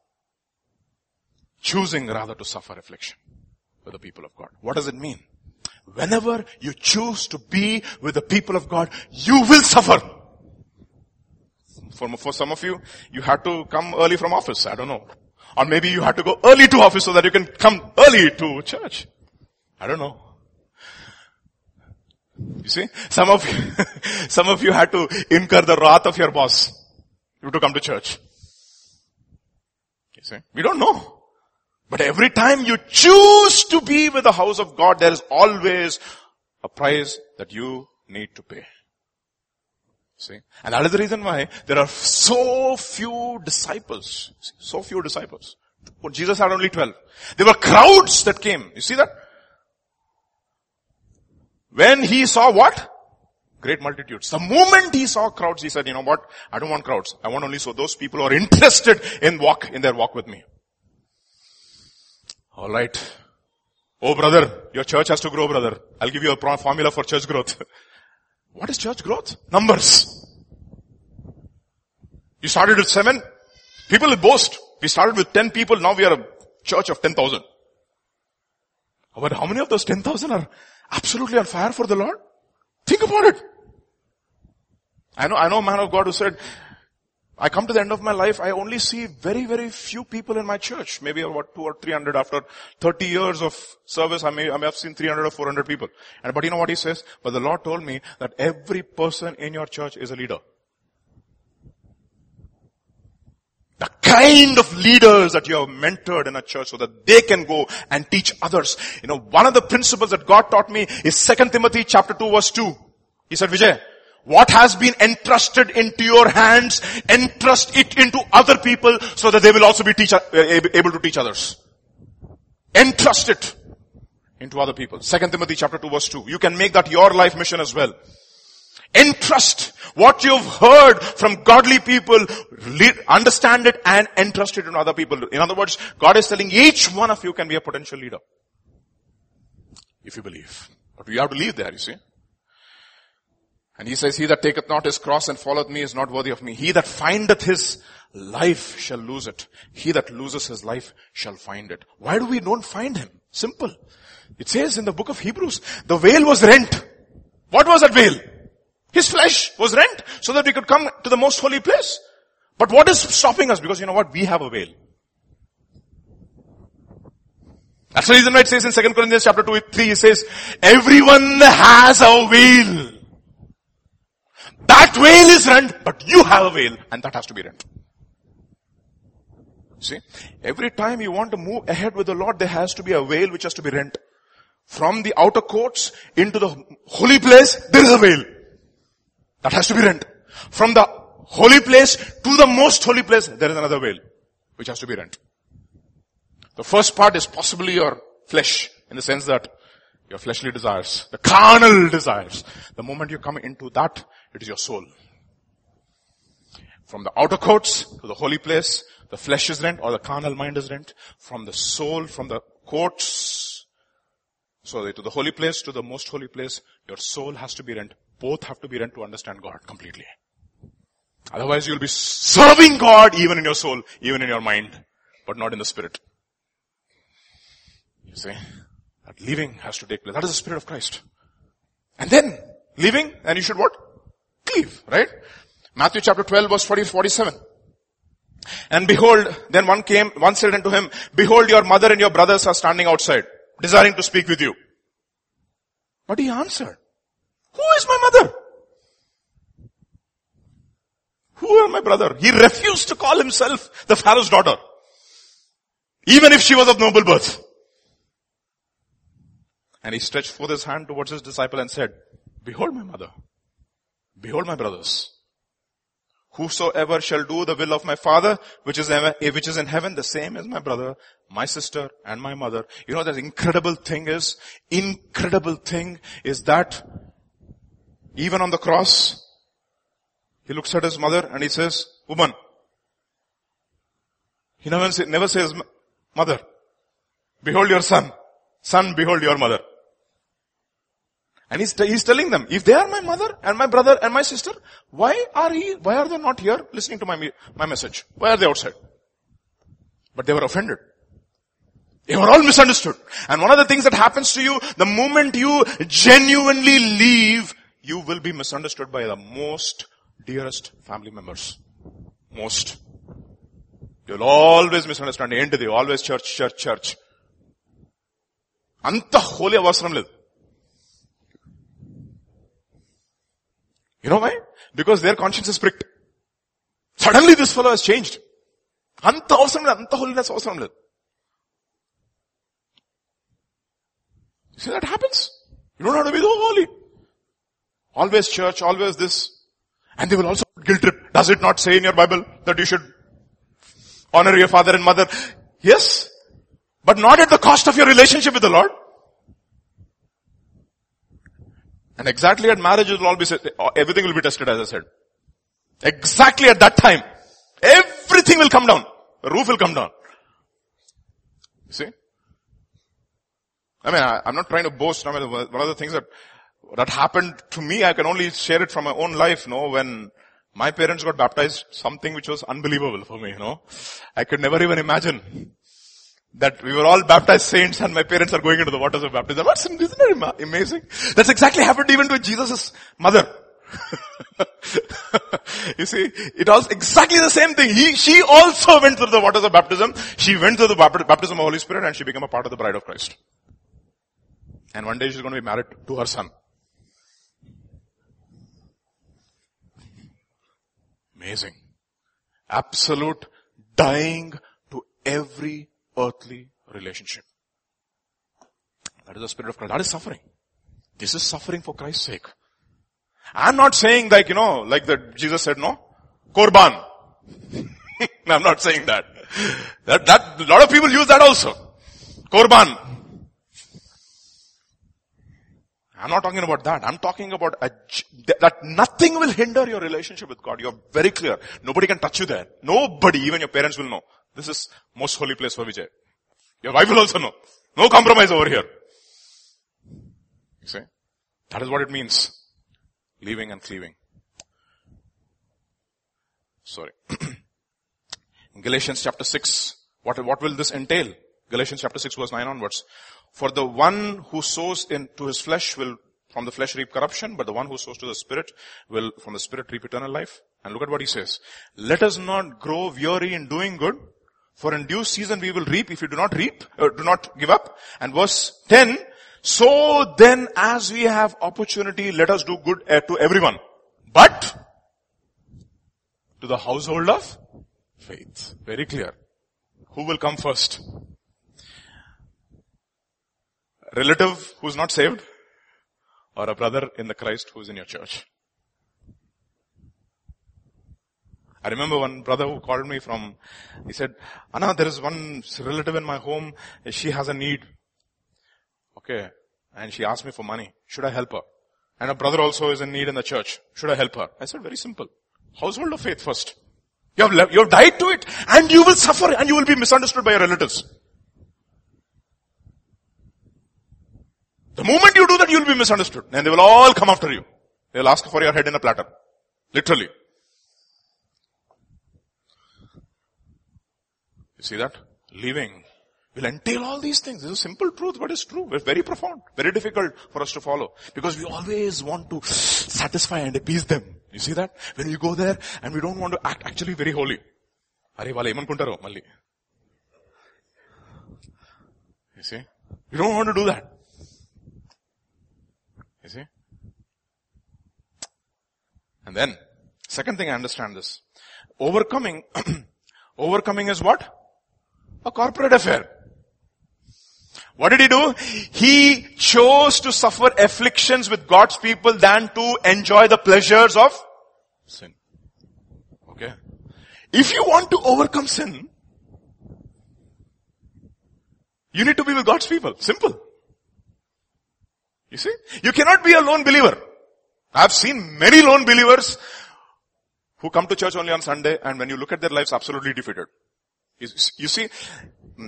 choosing rather to suffer affliction with the people of God. What does it mean? Whenever you choose to be with the people of God, you will suffer. For, for some of you, you had to come early from office. I don't know. Or maybe you had to go early to office so that you can come early to church. I don't know. You see, some of you, some of you had to incur the wrath of your boss. You to come to church. You see, we don't know. But every time you choose to be with the house of God, there is always a price that you need to pay. See? And that is the reason why there are so few disciples. So few disciples. Jesus had only 12. There were crowds that came. You see that? When he saw what? Great multitudes. The moment he saw crowds, he said, you know what? I don't want crowds. I want only so those people who are interested in walk, in their walk with me. Alright. Oh brother, your church has to grow brother. I'll give you a formula for church growth. what is church growth? Numbers. You started with seven. People will boast. We started with ten people. Now we are a church of ten thousand. But how many of those ten thousand are absolutely on fire for the Lord? Think about it. I know, I know a man of God who said, I come to the end of my life, I only see very, very few people in my church. Maybe about two or three hundred after 30 years of service, I may, I may have seen 300 or 400 people. And, but you know what he says? But the Lord told me that every person in your church is a leader. The kind of leaders that you have mentored in a church so that they can go and teach others. You know, one of the principles that God taught me is 2 Timothy chapter 2 verse 2. He said, Vijay, what has been entrusted into your hands, entrust it into other people so that they will also be teach, uh, able to teach others. Entrust it into other people. Second Timothy chapter 2 verse 2. You can make that your life mission as well. Entrust what you've heard from godly people, understand it and entrust it in other people. In other words, God is telling each one of you can be a potential leader. If you believe. But you have to leave there, you see. And he says, he that taketh not his cross and followeth me is not worthy of me. He that findeth his life shall lose it. He that loses his life shall find it. Why do we don't find him? Simple. It says in the book of Hebrews, the veil was rent. What was that veil? His flesh was rent so that we could come to the most holy place. But what is stopping us? Because you know what? We have a veil. That's the reason why it says in 2 Corinthians chapter 2, 3, it says, everyone has a veil. That veil is rent, but you have a veil and that has to be rent. See, every time you want to move ahead with the Lord, there has to be a veil which has to be rent. From the outer courts into the holy place, there is a veil. That has to be rent. From the holy place to the most holy place, there is another veil, which has to be rent. The first part is possibly your flesh, in the sense that your fleshly desires, the carnal desires. The moment you come into that, it is your soul. From the outer courts to the holy place, the flesh is rent or the carnal mind is rent. From the soul, from the courts, so to the holy place, to the most holy place, your soul has to be rent. Both have to be rent to understand God completely. Otherwise you'll be serving God even in your soul, even in your mind, but not in the spirit. You see? That leaving has to take place. That is the Spirit of Christ. And then, leaving, and you should what? Cleave, right? Matthew chapter 12 verse 40, 47. And behold, then one came, one said unto him, behold your mother and your brothers are standing outside, desiring to speak with you. But he answered, who is my mother? Who are my brother? He refused to call himself the Pharaoh's daughter. Even if she was of noble birth. And he stretched forth his hand towards his disciple and said, behold my mother. Behold my brothers. Whosoever shall do the will of my father, which is, eh, which is in heaven, the same as my brother, my sister, and my mother. You know, the incredible thing is, incredible thing is that even on the cross, he looks at his mother and he says, woman. He never, say, never says, mother, behold your son. Son, behold your mother. And he's, he's telling them, if they are my mother and my brother and my sister, why are he, why are they not here listening to my, my message? Why are they outside? But they were offended. They were all misunderstood. And one of the things that happens to you, the moment you genuinely leave, you will be misunderstood by the most dearest family members. Most. You'll always misunderstand. End they always church, church, church. అంత హోలీ అవసరం లేదు You know why? Because their conscience is pricked. Suddenly this fellow has changed. అంత అవసరం లేదు అంత holiness అవసరం లేదు See that happens. You don't have to be so holy. Always church, always this. And they will also guilt trip. Does it not say in your Bible that you should honor your father and mother? Yes. But not at the cost of your relationship with the Lord. And exactly at marriage it will all be, everything will be tested as I said. Exactly at that time. Everything will come down. The roof will come down. See? I mean, I, am not trying to boast. I mean, one of the things that, that happened to me, I can only share it from my own life, no, when my parents got baptized, something which was unbelievable for me, you know. I could never even imagine that we were all baptized saints and my parents are going into the waters of baptism. Isn't that amazing? That's exactly happened even to Jesus' mother. you see, it was exactly the same thing. He, she also went through the waters of baptism. She went through the baptism of the Holy Spirit and she became a part of the bride of Christ. And one day she's going to be married to her son. Amazing. Absolute dying to every earthly relationship. That is the spirit of Christ. That is suffering. This is suffering for Christ's sake. I'm not saying like, you know, like that Jesus said, no? Korban. I'm not saying that. That, that, a lot of people use that also. Korban. I'm not talking about that. I'm talking about a, that nothing will hinder your relationship with God. You're very clear. Nobody can touch you there. Nobody, even your parents will know. This is most holy place for Vijay. Your wife will also know. No compromise over here. You see? That is what it means. Leaving and cleaving. Sorry. Galatians chapter 6, what, what will this entail? Galatians chapter 6 verse 9 onwards. For the one who sows into his flesh will from the flesh reap corruption, but the one who sows to the spirit will from the spirit reap eternal life. And look at what he says. Let us not grow weary in doing good, for in due season we will reap if we do not reap, uh, do not give up. And verse 10, so then as we have opportunity, let us do good uh, to everyone. But to the household of faith. Very clear. Who will come first? Relative who's not saved or a brother in the Christ who's in your church. I remember one brother who called me from, he said, Anna, there is one relative in my home, she has a need. Okay. And she asked me for money. Should I help her? And a brother also is in need in the church. Should I help her? I said, very simple. Household of faith first. You have, you have died to it and you will suffer and you will be misunderstood by your relatives. The moment you do that, you will be misunderstood and they will all come after you. They will ask for your head in a platter. Literally. You see that? Leaving will entail all these things. This is a simple truth, but it's true. It's very profound, very difficult for us to follow because we always want to satisfy and appease them. You see that? When we go there and we don't want to act actually very holy. అరే వాళ్ళు ఏమనుకుంటారో మళ్ళీ You see? You don't want to do that. And then, second thing I understand this. Overcoming, overcoming is what? A corporate affair. What did he do? He chose to suffer afflictions with God's people than to enjoy the pleasures of sin. Okay. If you want to overcome sin, you need to be with God's people. Simple. You see? You cannot be a lone believer. I've seen many lone believers who come to church only on Sunday and when you look at their lives, absolutely defeated. You, you see,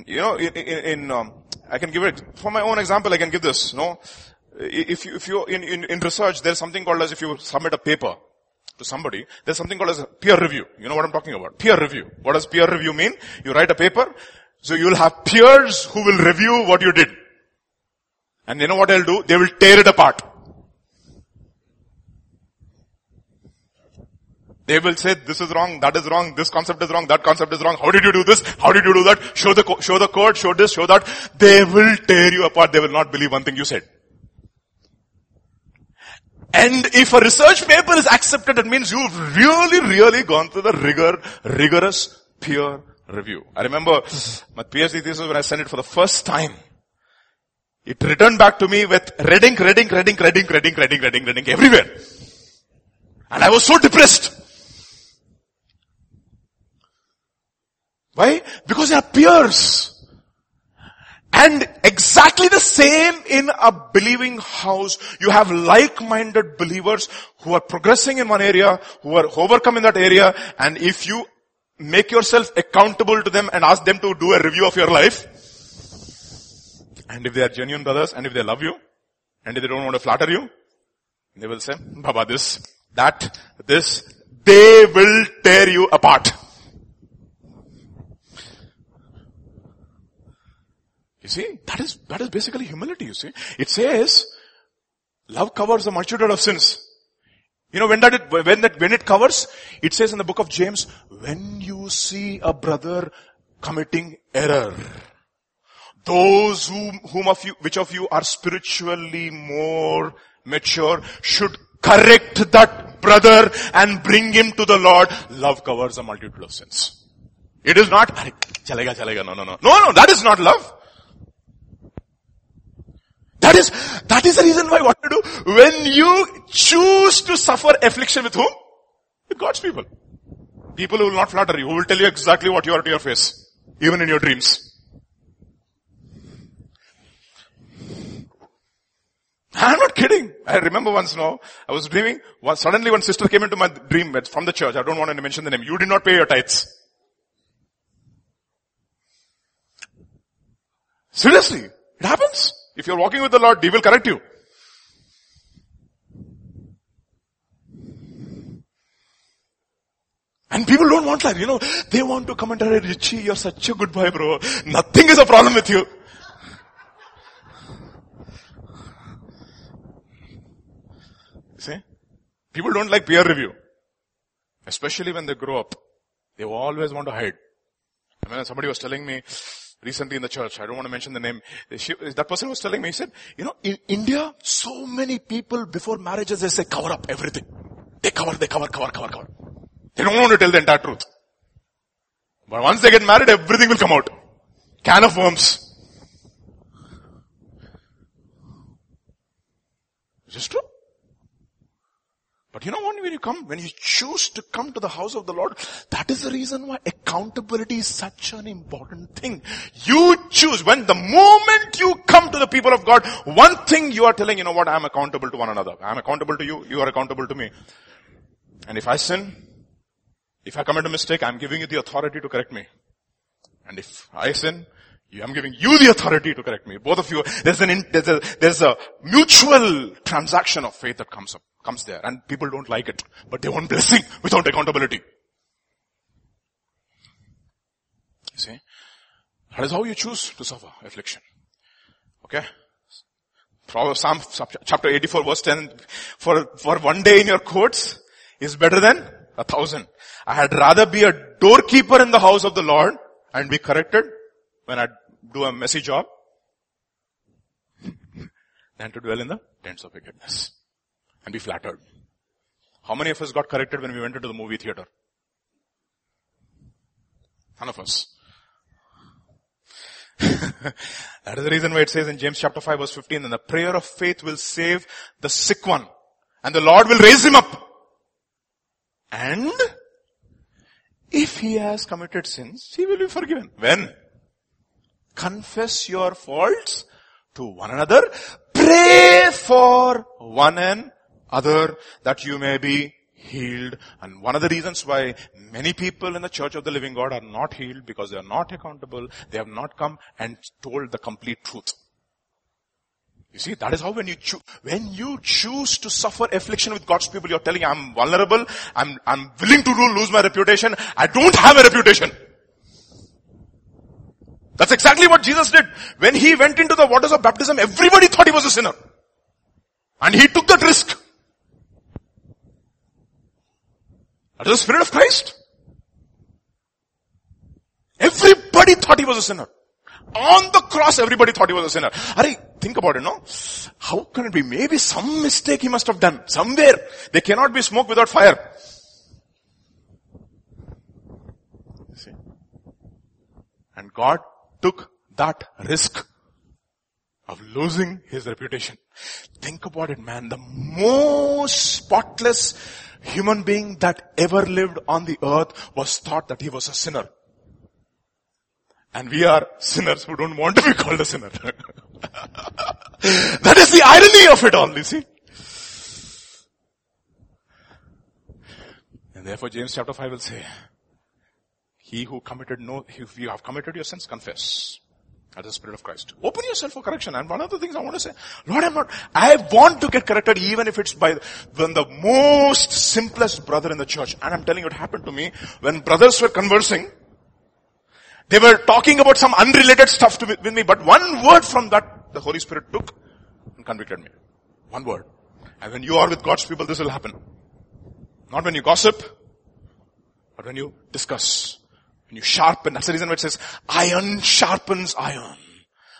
you know, in, in, in um, I can give it, for my own example, I can give this, no? If you, if you, in, in, in research, there's something called as if you submit a paper to somebody, there's something called as peer review. You know what I'm talking about? Peer review. What does peer review mean? You write a paper, so you'll have peers who will review what you did. And you know what they'll do? They will tear it apart. They will say, this is wrong, that is wrong, this concept is wrong, that concept is wrong, how did you do this, how did you do that, show the, co- show the code, show this, show that. They will tear you apart, they will not believe one thing you said. And if a research paper is accepted, it means you've really, really gone through the rigor, rigorous peer review. I remember my PhD thesis when I sent it for the first time. It returned back to me with red ink, red ink, red ink, red ink, red ink, red ink, red ink, red ink everywhere. And I was so depressed. Why? Because they are peers. And exactly the same in a believing house. You have like-minded believers who are progressing in one area, who are overcome in that area, and if you make yourself accountable to them and ask them to do a review of your life, and if they are genuine brothers, and if they love you, and if they don't want to flatter you, they will say, Baba this, that, this, they will tear you apart. You see, that is, that is basically humility, you see. It says, love covers a multitude of sins. You know, when that it, when that, when it covers, it says in the book of James, when you see a brother committing error, those whom, whom of you, which of you are spiritually more mature should correct that brother and bring him to the Lord. Love covers a multitude of sins. It is not, chalega, chalega, no, no, no. No, no, that is not love. That is, that is the reason why what to do. When you choose to suffer affliction with whom? With God's people. People who will not flatter you, who will tell you exactly what you are to your face. Even in your dreams. I'm not kidding. I remember once now, I was dreaming, suddenly one sister came into my dream from the church. I don't want to mention the name. You did not pay your tithes. Seriously. It happens. If you're walking with the Lord, He will correct you. And people don't want that, you know. They want to come and tell Richie, you're such a good boy, bro. Nothing is a problem with you. See? People don't like peer review. Especially when they grow up. They always want to hide. I mean, somebody was telling me recently in the church, I don't want to mention the name, she, that person was telling me, he said, you know, in India, so many people before marriages, they say cover up everything. They cover, they cover, cover, cover, cover. They don't want to tell the entire truth. But once they get married, everything will come out. Can of worms. Is true. But you know what, when you come, when you choose to come to the house of the Lord, that is the reason why accountability is such an important thing. You choose, when the moment you come to the people of God, one thing you are telling, you know what, I am accountable to one another. I am accountable to you, you are accountable to me. And if I sin, if I commit a mistake, I am giving you the authority to correct me. And if I sin, I'm giving you the authority to correct me. Both of you, there's an, there's a, there's a mutual transaction of faith that comes up comes there and people don't like it, but they want blessing without accountability. You see? That is how you choose to suffer affliction. Okay? Proverbs, Psalm chapter 84 verse 10, for, for one day in your courts is better than a thousand. I had rather be a doorkeeper in the house of the Lord and be corrected when I do a messy job than to dwell in the tents of wickedness and be flattered. How many of us got corrected when we went into the movie theater? None of us. that is the reason why it says in James chapter 5 verse 15, and the prayer of faith will save the sick one and the Lord will raise him up. And if he has committed sins, he will be forgiven. When? Confess your faults to one another. Pray for one and other that you may be healed. And one of the reasons why many people in the church of the living God are not healed because they are not accountable. They have not come and told the complete truth. You see, that is how when you choose, when you choose to suffer affliction with God's people, you're telling, I'm vulnerable, I'm, I'm willing to lose my reputation, I don't have a reputation. That's exactly what Jesus did. When he went into the waters of baptism, everybody thought he was a sinner. And he took that risk. That is the Spirit of Christ. Everybody thought he was a sinner. On the cross, everybody thought he was a sinner. Hurry, think about it, no? How can it be? Maybe some mistake he must have done. Somewhere. There cannot be smoke without fire. See? And God took that risk of losing his reputation. Think about it, man. The most spotless human being that ever lived on the earth was thought that he was a sinner. And we are sinners who don't want to be called a sinner. that is the irony of it all, you see. And therefore James chapter 5 will say, he who committed no, if you have committed your sins, confess. Is the Spirit of Christ. Open yourself for correction. And one of the things I want to say, Lord, I'm not, I want to get corrected even if it's by when the most simplest brother in the church. And I'm telling you, it happened to me when brothers were conversing. They were talking about some unrelated stuff to, with me, but one word from that the Holy Spirit took and convicted me. One word. And when you are with God's people, this will happen. Not when you gossip, but when you discuss. You sharpen, that's the reason why it says, iron sharpens iron.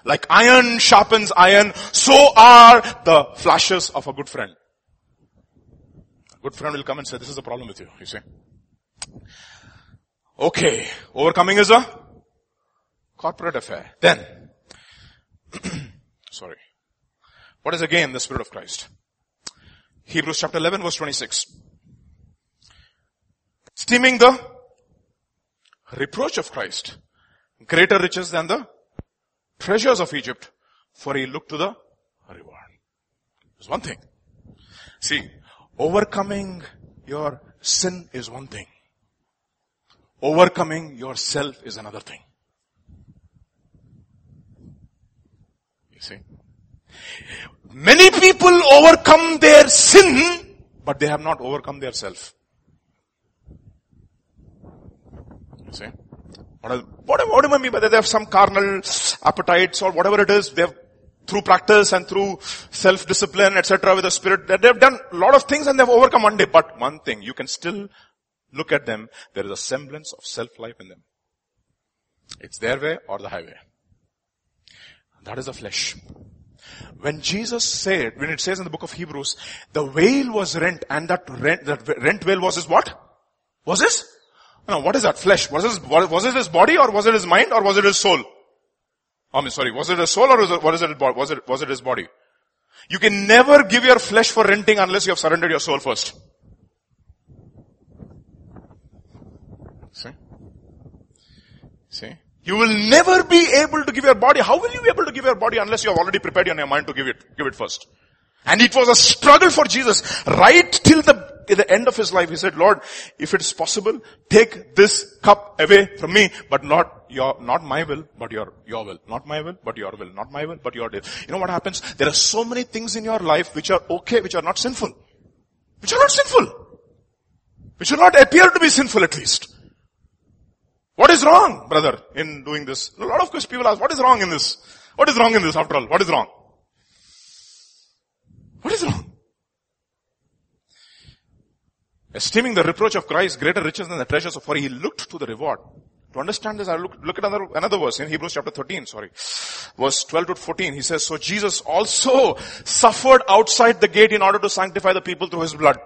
Like iron sharpens iron, so are the flashes of a good friend. A good friend will come and say, this is the problem with you, you see. Okay, overcoming is a corporate affair. Then, sorry. What is again the Spirit of Christ? Hebrews chapter 11 verse 26. Steaming the reproach of Christ, greater riches than the treasures of Egypt, for he looked to the reward. It's one thing. See, overcoming your sin is one thing. Overcoming yourself is another thing. You see? Many people overcome their sin, but they have not overcome their self. See? What, what, what do I mean by that? They have some carnal appetites or whatever it is. They have through practice and through self-discipline, etc. with the spirit, that they have done a lot of things and they've overcome one day. But one thing, you can still look at them, there is a semblance of self-life in them. It's their way or the highway. That is the flesh. When Jesus said, when it says in the book of Hebrews, the veil was rent and that rent, that rent veil was his what? Was his now what is that flesh? Was it, was it his body or was it his mind or was it his soul? I mean, sorry, was it his soul or was it, it, was it, was it his body? You can never give your flesh for renting unless you have surrendered your soul first. See? See? You will never be able to give your body. How will you be able to give your body unless you have already prepared your mind to give it, give it first? And it was a struggle for Jesus right till the the end of his life. He said, Lord, if it's possible, take this cup away from me, but not your, not my will, but your, your will. Not my will, but your will. Not my will, but your will. You know what happens? There are so many things in your life which are okay, which are not sinful. Which are not sinful. Which will not appear to be sinful at least. What is wrong, brother, in doing this? A lot of people ask, what is wrong in this? What is wrong in this after all? What is wrong? What is wrong? Esteeming the reproach of Christ greater riches than the treasures of for he looked to the reward. To understand this, I look, look at another, another verse in Hebrews chapter 13, sorry. Verse 12 to 14, he says, so Jesus also suffered outside the gate in order to sanctify the people through his blood.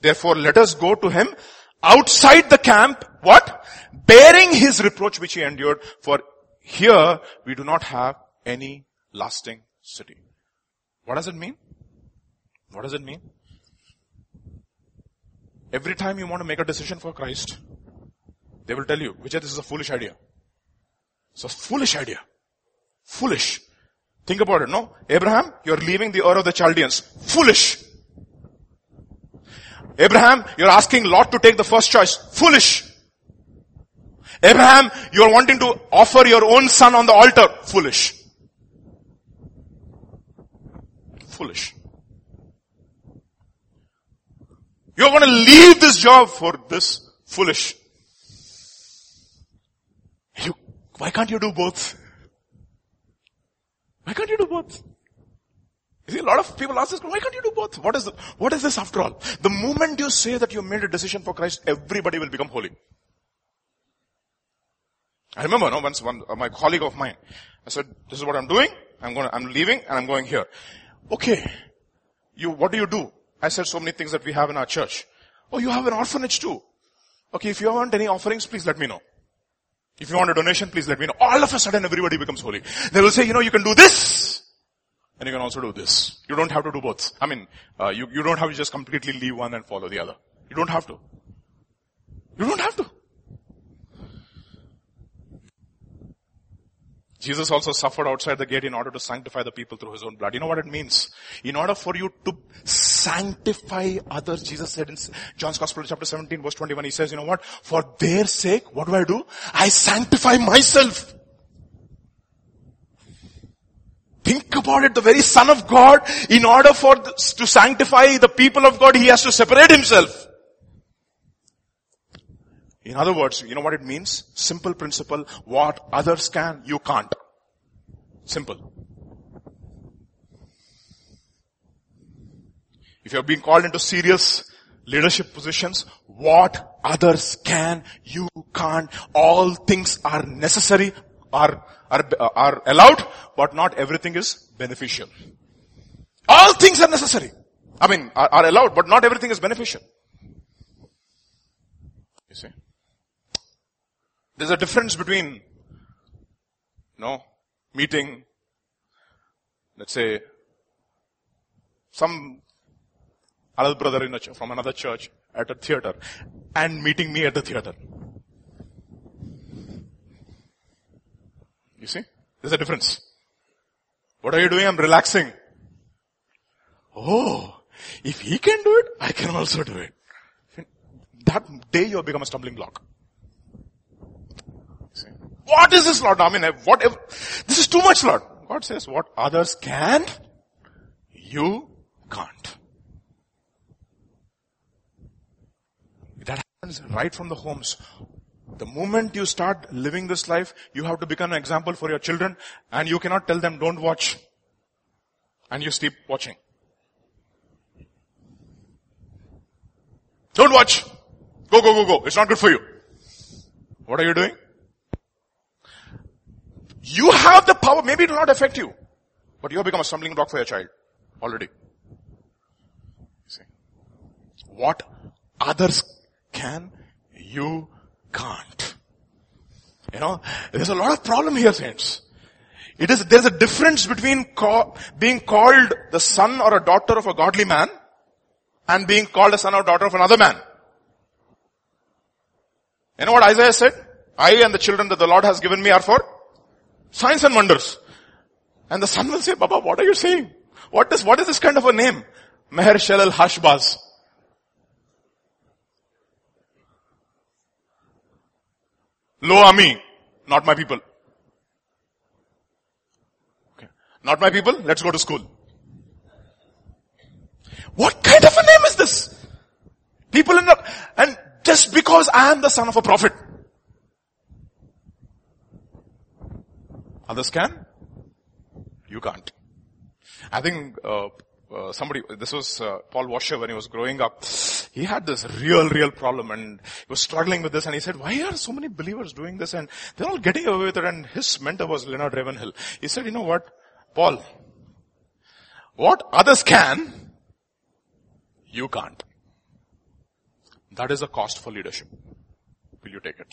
Therefore let us go to him outside the camp, what? Bearing his reproach which he endured, for here we do not have any lasting city. What does it mean? What does it mean? Every time you want to make a decision for Christ, they will tell you, Vijay, this is a foolish idea. It's a foolish idea. Foolish. Think about it, no? Abraham, you're leaving the Ur of the Chaldeans. Foolish. Abraham, you're asking Lot to take the first choice. Foolish. Abraham, you're wanting to offer your own son on the altar. Foolish. Foolish. You're going to leave this job for this foolish. You, why can't you do both? Why can't you do both? You see, a lot of people ask this, why can't you do both? What is, the, what is this after all? The moment you say that you made a decision for Christ, everybody will become holy. I remember, no, once one, uh, my colleague of mine, I said, this is what I'm doing, I'm going, I'm leaving and I'm going here. Okay. You, what do you do? I said so many things that we have in our church. Oh, you have an orphanage too. Okay, if you want any offerings, please let me know. If you want a donation, please let me know. All of a sudden everybody becomes holy. They will say, you know, you can do this. And you can also do this. You don't have to do both. I mean, uh, you, you don't have to just completely leave one and follow the other. You don't have to. You don't have to. Jesus also suffered outside the gate in order to sanctify the people through his own blood. You know what it means? In order for you to sanctify others, Jesus said in John's Gospel chapter 17 verse 21, he says, you know what? For their sake, what do I do? I sanctify myself. Think about it, the very Son of God, in order for to sanctify the people of God, He has to separate Himself. In other words, you know what it means? Simple principle, what others can, you can't. Simple. If you are being called into serious leadership positions, what others can, you can't. All things are necessary, are, are, are allowed, but not everything is beneficial. All things are necessary. I mean, are, are allowed, but not everything is beneficial. You see? There's a difference between, you know, meeting, let's say, some other brother in a, from another church at a theater and meeting me at the theater. You see? There's a difference. What are you doing? I'm relaxing. Oh, if he can do it, I can also do it. That day you become a stumbling block. What is this, Lord? I mean, whatever. This is too much, Lord. God says, what others can, you can't. That right from the homes. The moment you start living this life, you have to become an example for your children and you cannot tell them don't watch. And you keep watching. Don't watch. Go, go, go, go. It's not good for you. What are you doing? You have the power. Maybe it will not affect you. But you have become a stumbling block for your child. Already. See. What others can, you can't. You know, there's a lot of problem here, saints. It is, there's a difference between being called the son or a daughter of a godly man and being called a son or daughter of another man. You know what Isaiah said? I and the children that the Lord has given me are for signs and wonders. And the son will say, Baba, what are you saying? What is, what is this kind of a name? Meher Shalal Hashbaz. Lo Ami, not my people. Okay. Not my people, let's go to school. What kind of a name is this? People in the, and just because I am the son of a prophet. Others can. You can't. I think uh, uh, somebody, this was uh, Paul Washer when he was growing up. He had this real, real problem and he was struggling with this and he said, why are so many believers doing this and they're all getting away with it and his mentor was Leonard Ravenhill. He said, you know what, Paul, what others can, you can't. That is a cost for leadership. Will you take it?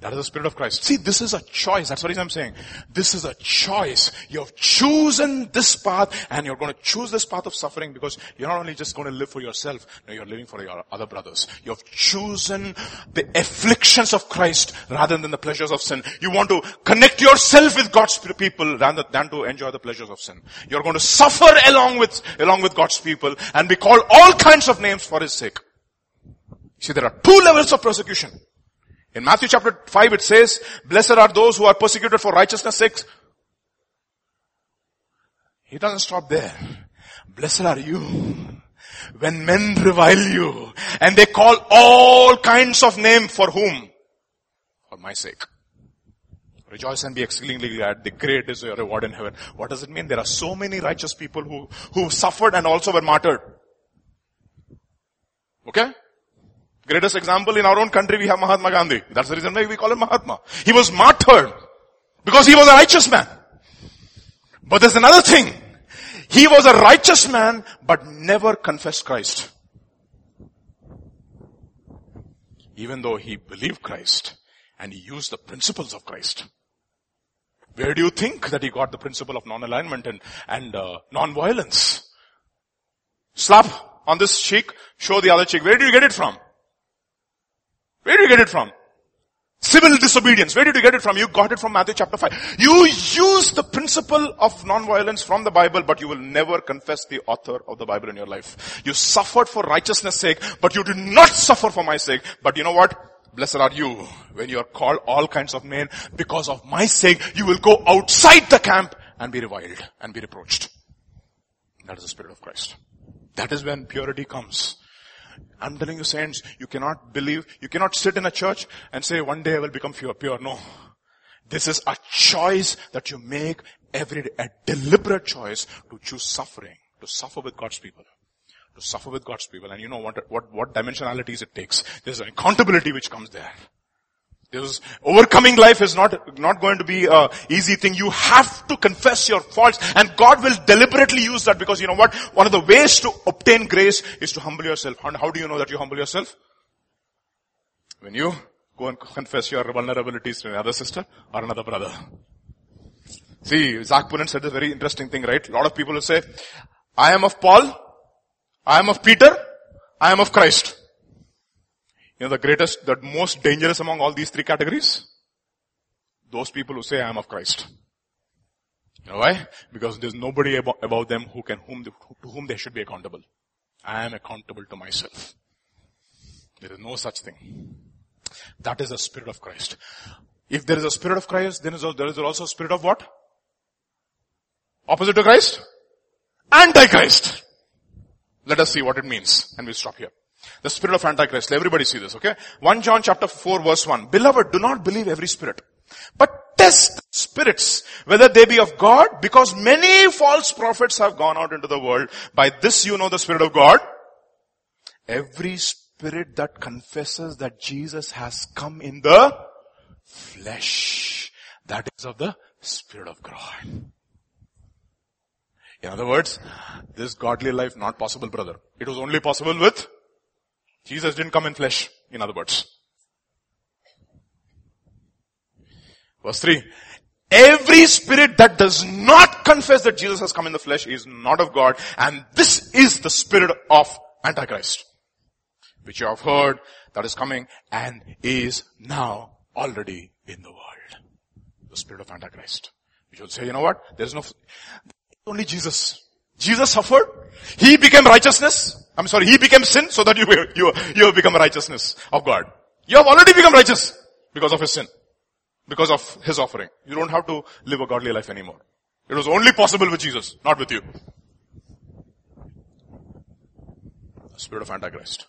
That is the Spirit of Christ. See, this is a choice. That's what I'm saying. This is a choice. You have chosen this path and you're going to choose this path of suffering because you're not only just going to live for yourself, no, you're living for your other brothers. You have chosen the afflictions of Christ rather than the pleasures of sin. You want to connect yourself with God's people rather than to enjoy the pleasures of sin. You're going to suffer along with, along with God's people and be called all kinds of names for His sake. See, there are two levels of persecution. In Matthew chapter 5 it says, blessed are those who are persecuted for righteousness sake. He doesn't stop there. Blessed are you when men revile you and they call all kinds of name for whom? For my sake. Rejoice and be exceedingly glad. The great is your reward in heaven. What does it mean? There are so many righteous people who, who suffered and also were martyred. Okay? Greatest example in our own country we have Mahatma Gandhi. That's the reason why we call him Mahatma. He was martyred because he was a righteous man. But there's another thing. He was a righteous man but never confessed Christ. Even though he believed Christ and he used the principles of Christ. Where do you think that he got the principle of non-alignment and, and uh, non-violence? Slap on this cheek, show the other cheek. Where did you get it from? Where did you get it from? Civil disobedience. Where did you get it from? You got it from Matthew chapter 5. You use the principle of non-violence from the Bible, but you will never confess the author of the Bible in your life. You suffered for righteousness sake, but you did not suffer for my sake. But you know what? Blessed are you when you are called all kinds of men because of my sake. You will go outside the camp and be reviled and be reproached. That is the Spirit of Christ. That is when purity comes. I'm telling you saints, you cannot believe, you cannot sit in a church and say one day I will become pure, pure. No. This is a choice that you make every day, a deliberate choice to choose suffering, to suffer with God's people. To suffer with God's people. And you know what, what, what dimensionalities it takes. There's an accountability which comes there. Overcoming life is not, not going to be a easy thing. You have to confess your faults and God will deliberately use that because you know what? One of the ways to obtain grace is to humble yourself. And how do you know that you humble yourself? When you go and confess your vulnerabilities to another sister or another brother. See, Zac Poonen said a very interesting thing, right? A lot of people will say, I am of Paul, I am of Peter, I am of Christ. You know the greatest, the most dangerous among all these three categories? Those people who say I am of Christ. You know why? Because there's nobody about, them who can, whom, to whom they should be accountable. I am accountable to myself. There is no such thing. That is the Spirit of Christ. If there is a Spirit of Christ, then there is also a Spirit of what? Opposite to Christ? Antichrist. Let us see what it means and we'll stop here. The spirit of Antichrist. Everybody see this, okay? 1 John chapter 4 verse 1. Beloved, do not believe every spirit. But test spirits, whether they be of God, because many false prophets have gone out into the world. By this you know the Spirit of God. Every spirit that confesses that Jesus has come in the flesh, that is of the Spirit of God. In other words, this godly life not possible, brother. It was only possible with Jesus didn't come in flesh, in other words. Verse 3. Every spirit that does not confess that Jesus has come in the flesh is not of God and this is the spirit of Antichrist. which you have heard that is coming and is now already in the world. The spirit of Antichrist. Which will say, you know what? There's no, only Jesus. Jesus suffered. He became righteousness. I'm sorry, He became sin so that you, you, you have become righteousness of God. You have already become righteous because of His sin. Because of His offering. You don't have to live a godly life anymore. It was only possible with Jesus, not with you. The spirit of Antichrist.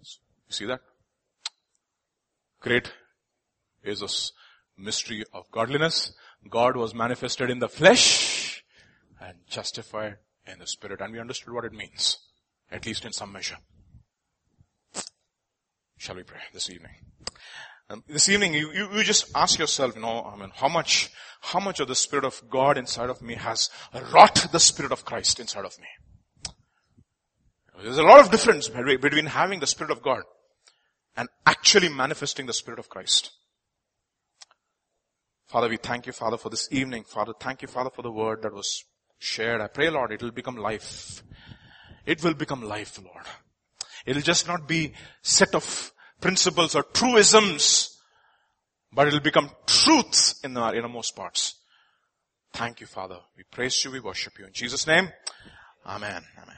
You see that? Great is a mystery of godliness. God was manifested in the flesh and justified in the spirit. And we understood what it means. At least in some measure. Shall we pray this evening? Um, this evening, you, you, you, just ask yourself, you know, I mean, how much, how much of the Spirit of God inside of me has wrought the Spirit of Christ inside of me? There's a lot of difference between having the Spirit of God and actually manifesting the Spirit of Christ. Father, we thank you, Father, for this evening. Father, thank you, Father, for the word that was shared. I pray, Lord, it will become life. It will become life, Lord. It'll just not be set of principles or truisms, but it'll become truths in our innermost parts. Thank you, Father. We praise you, we worship you. In Jesus' name, Amen. Amen.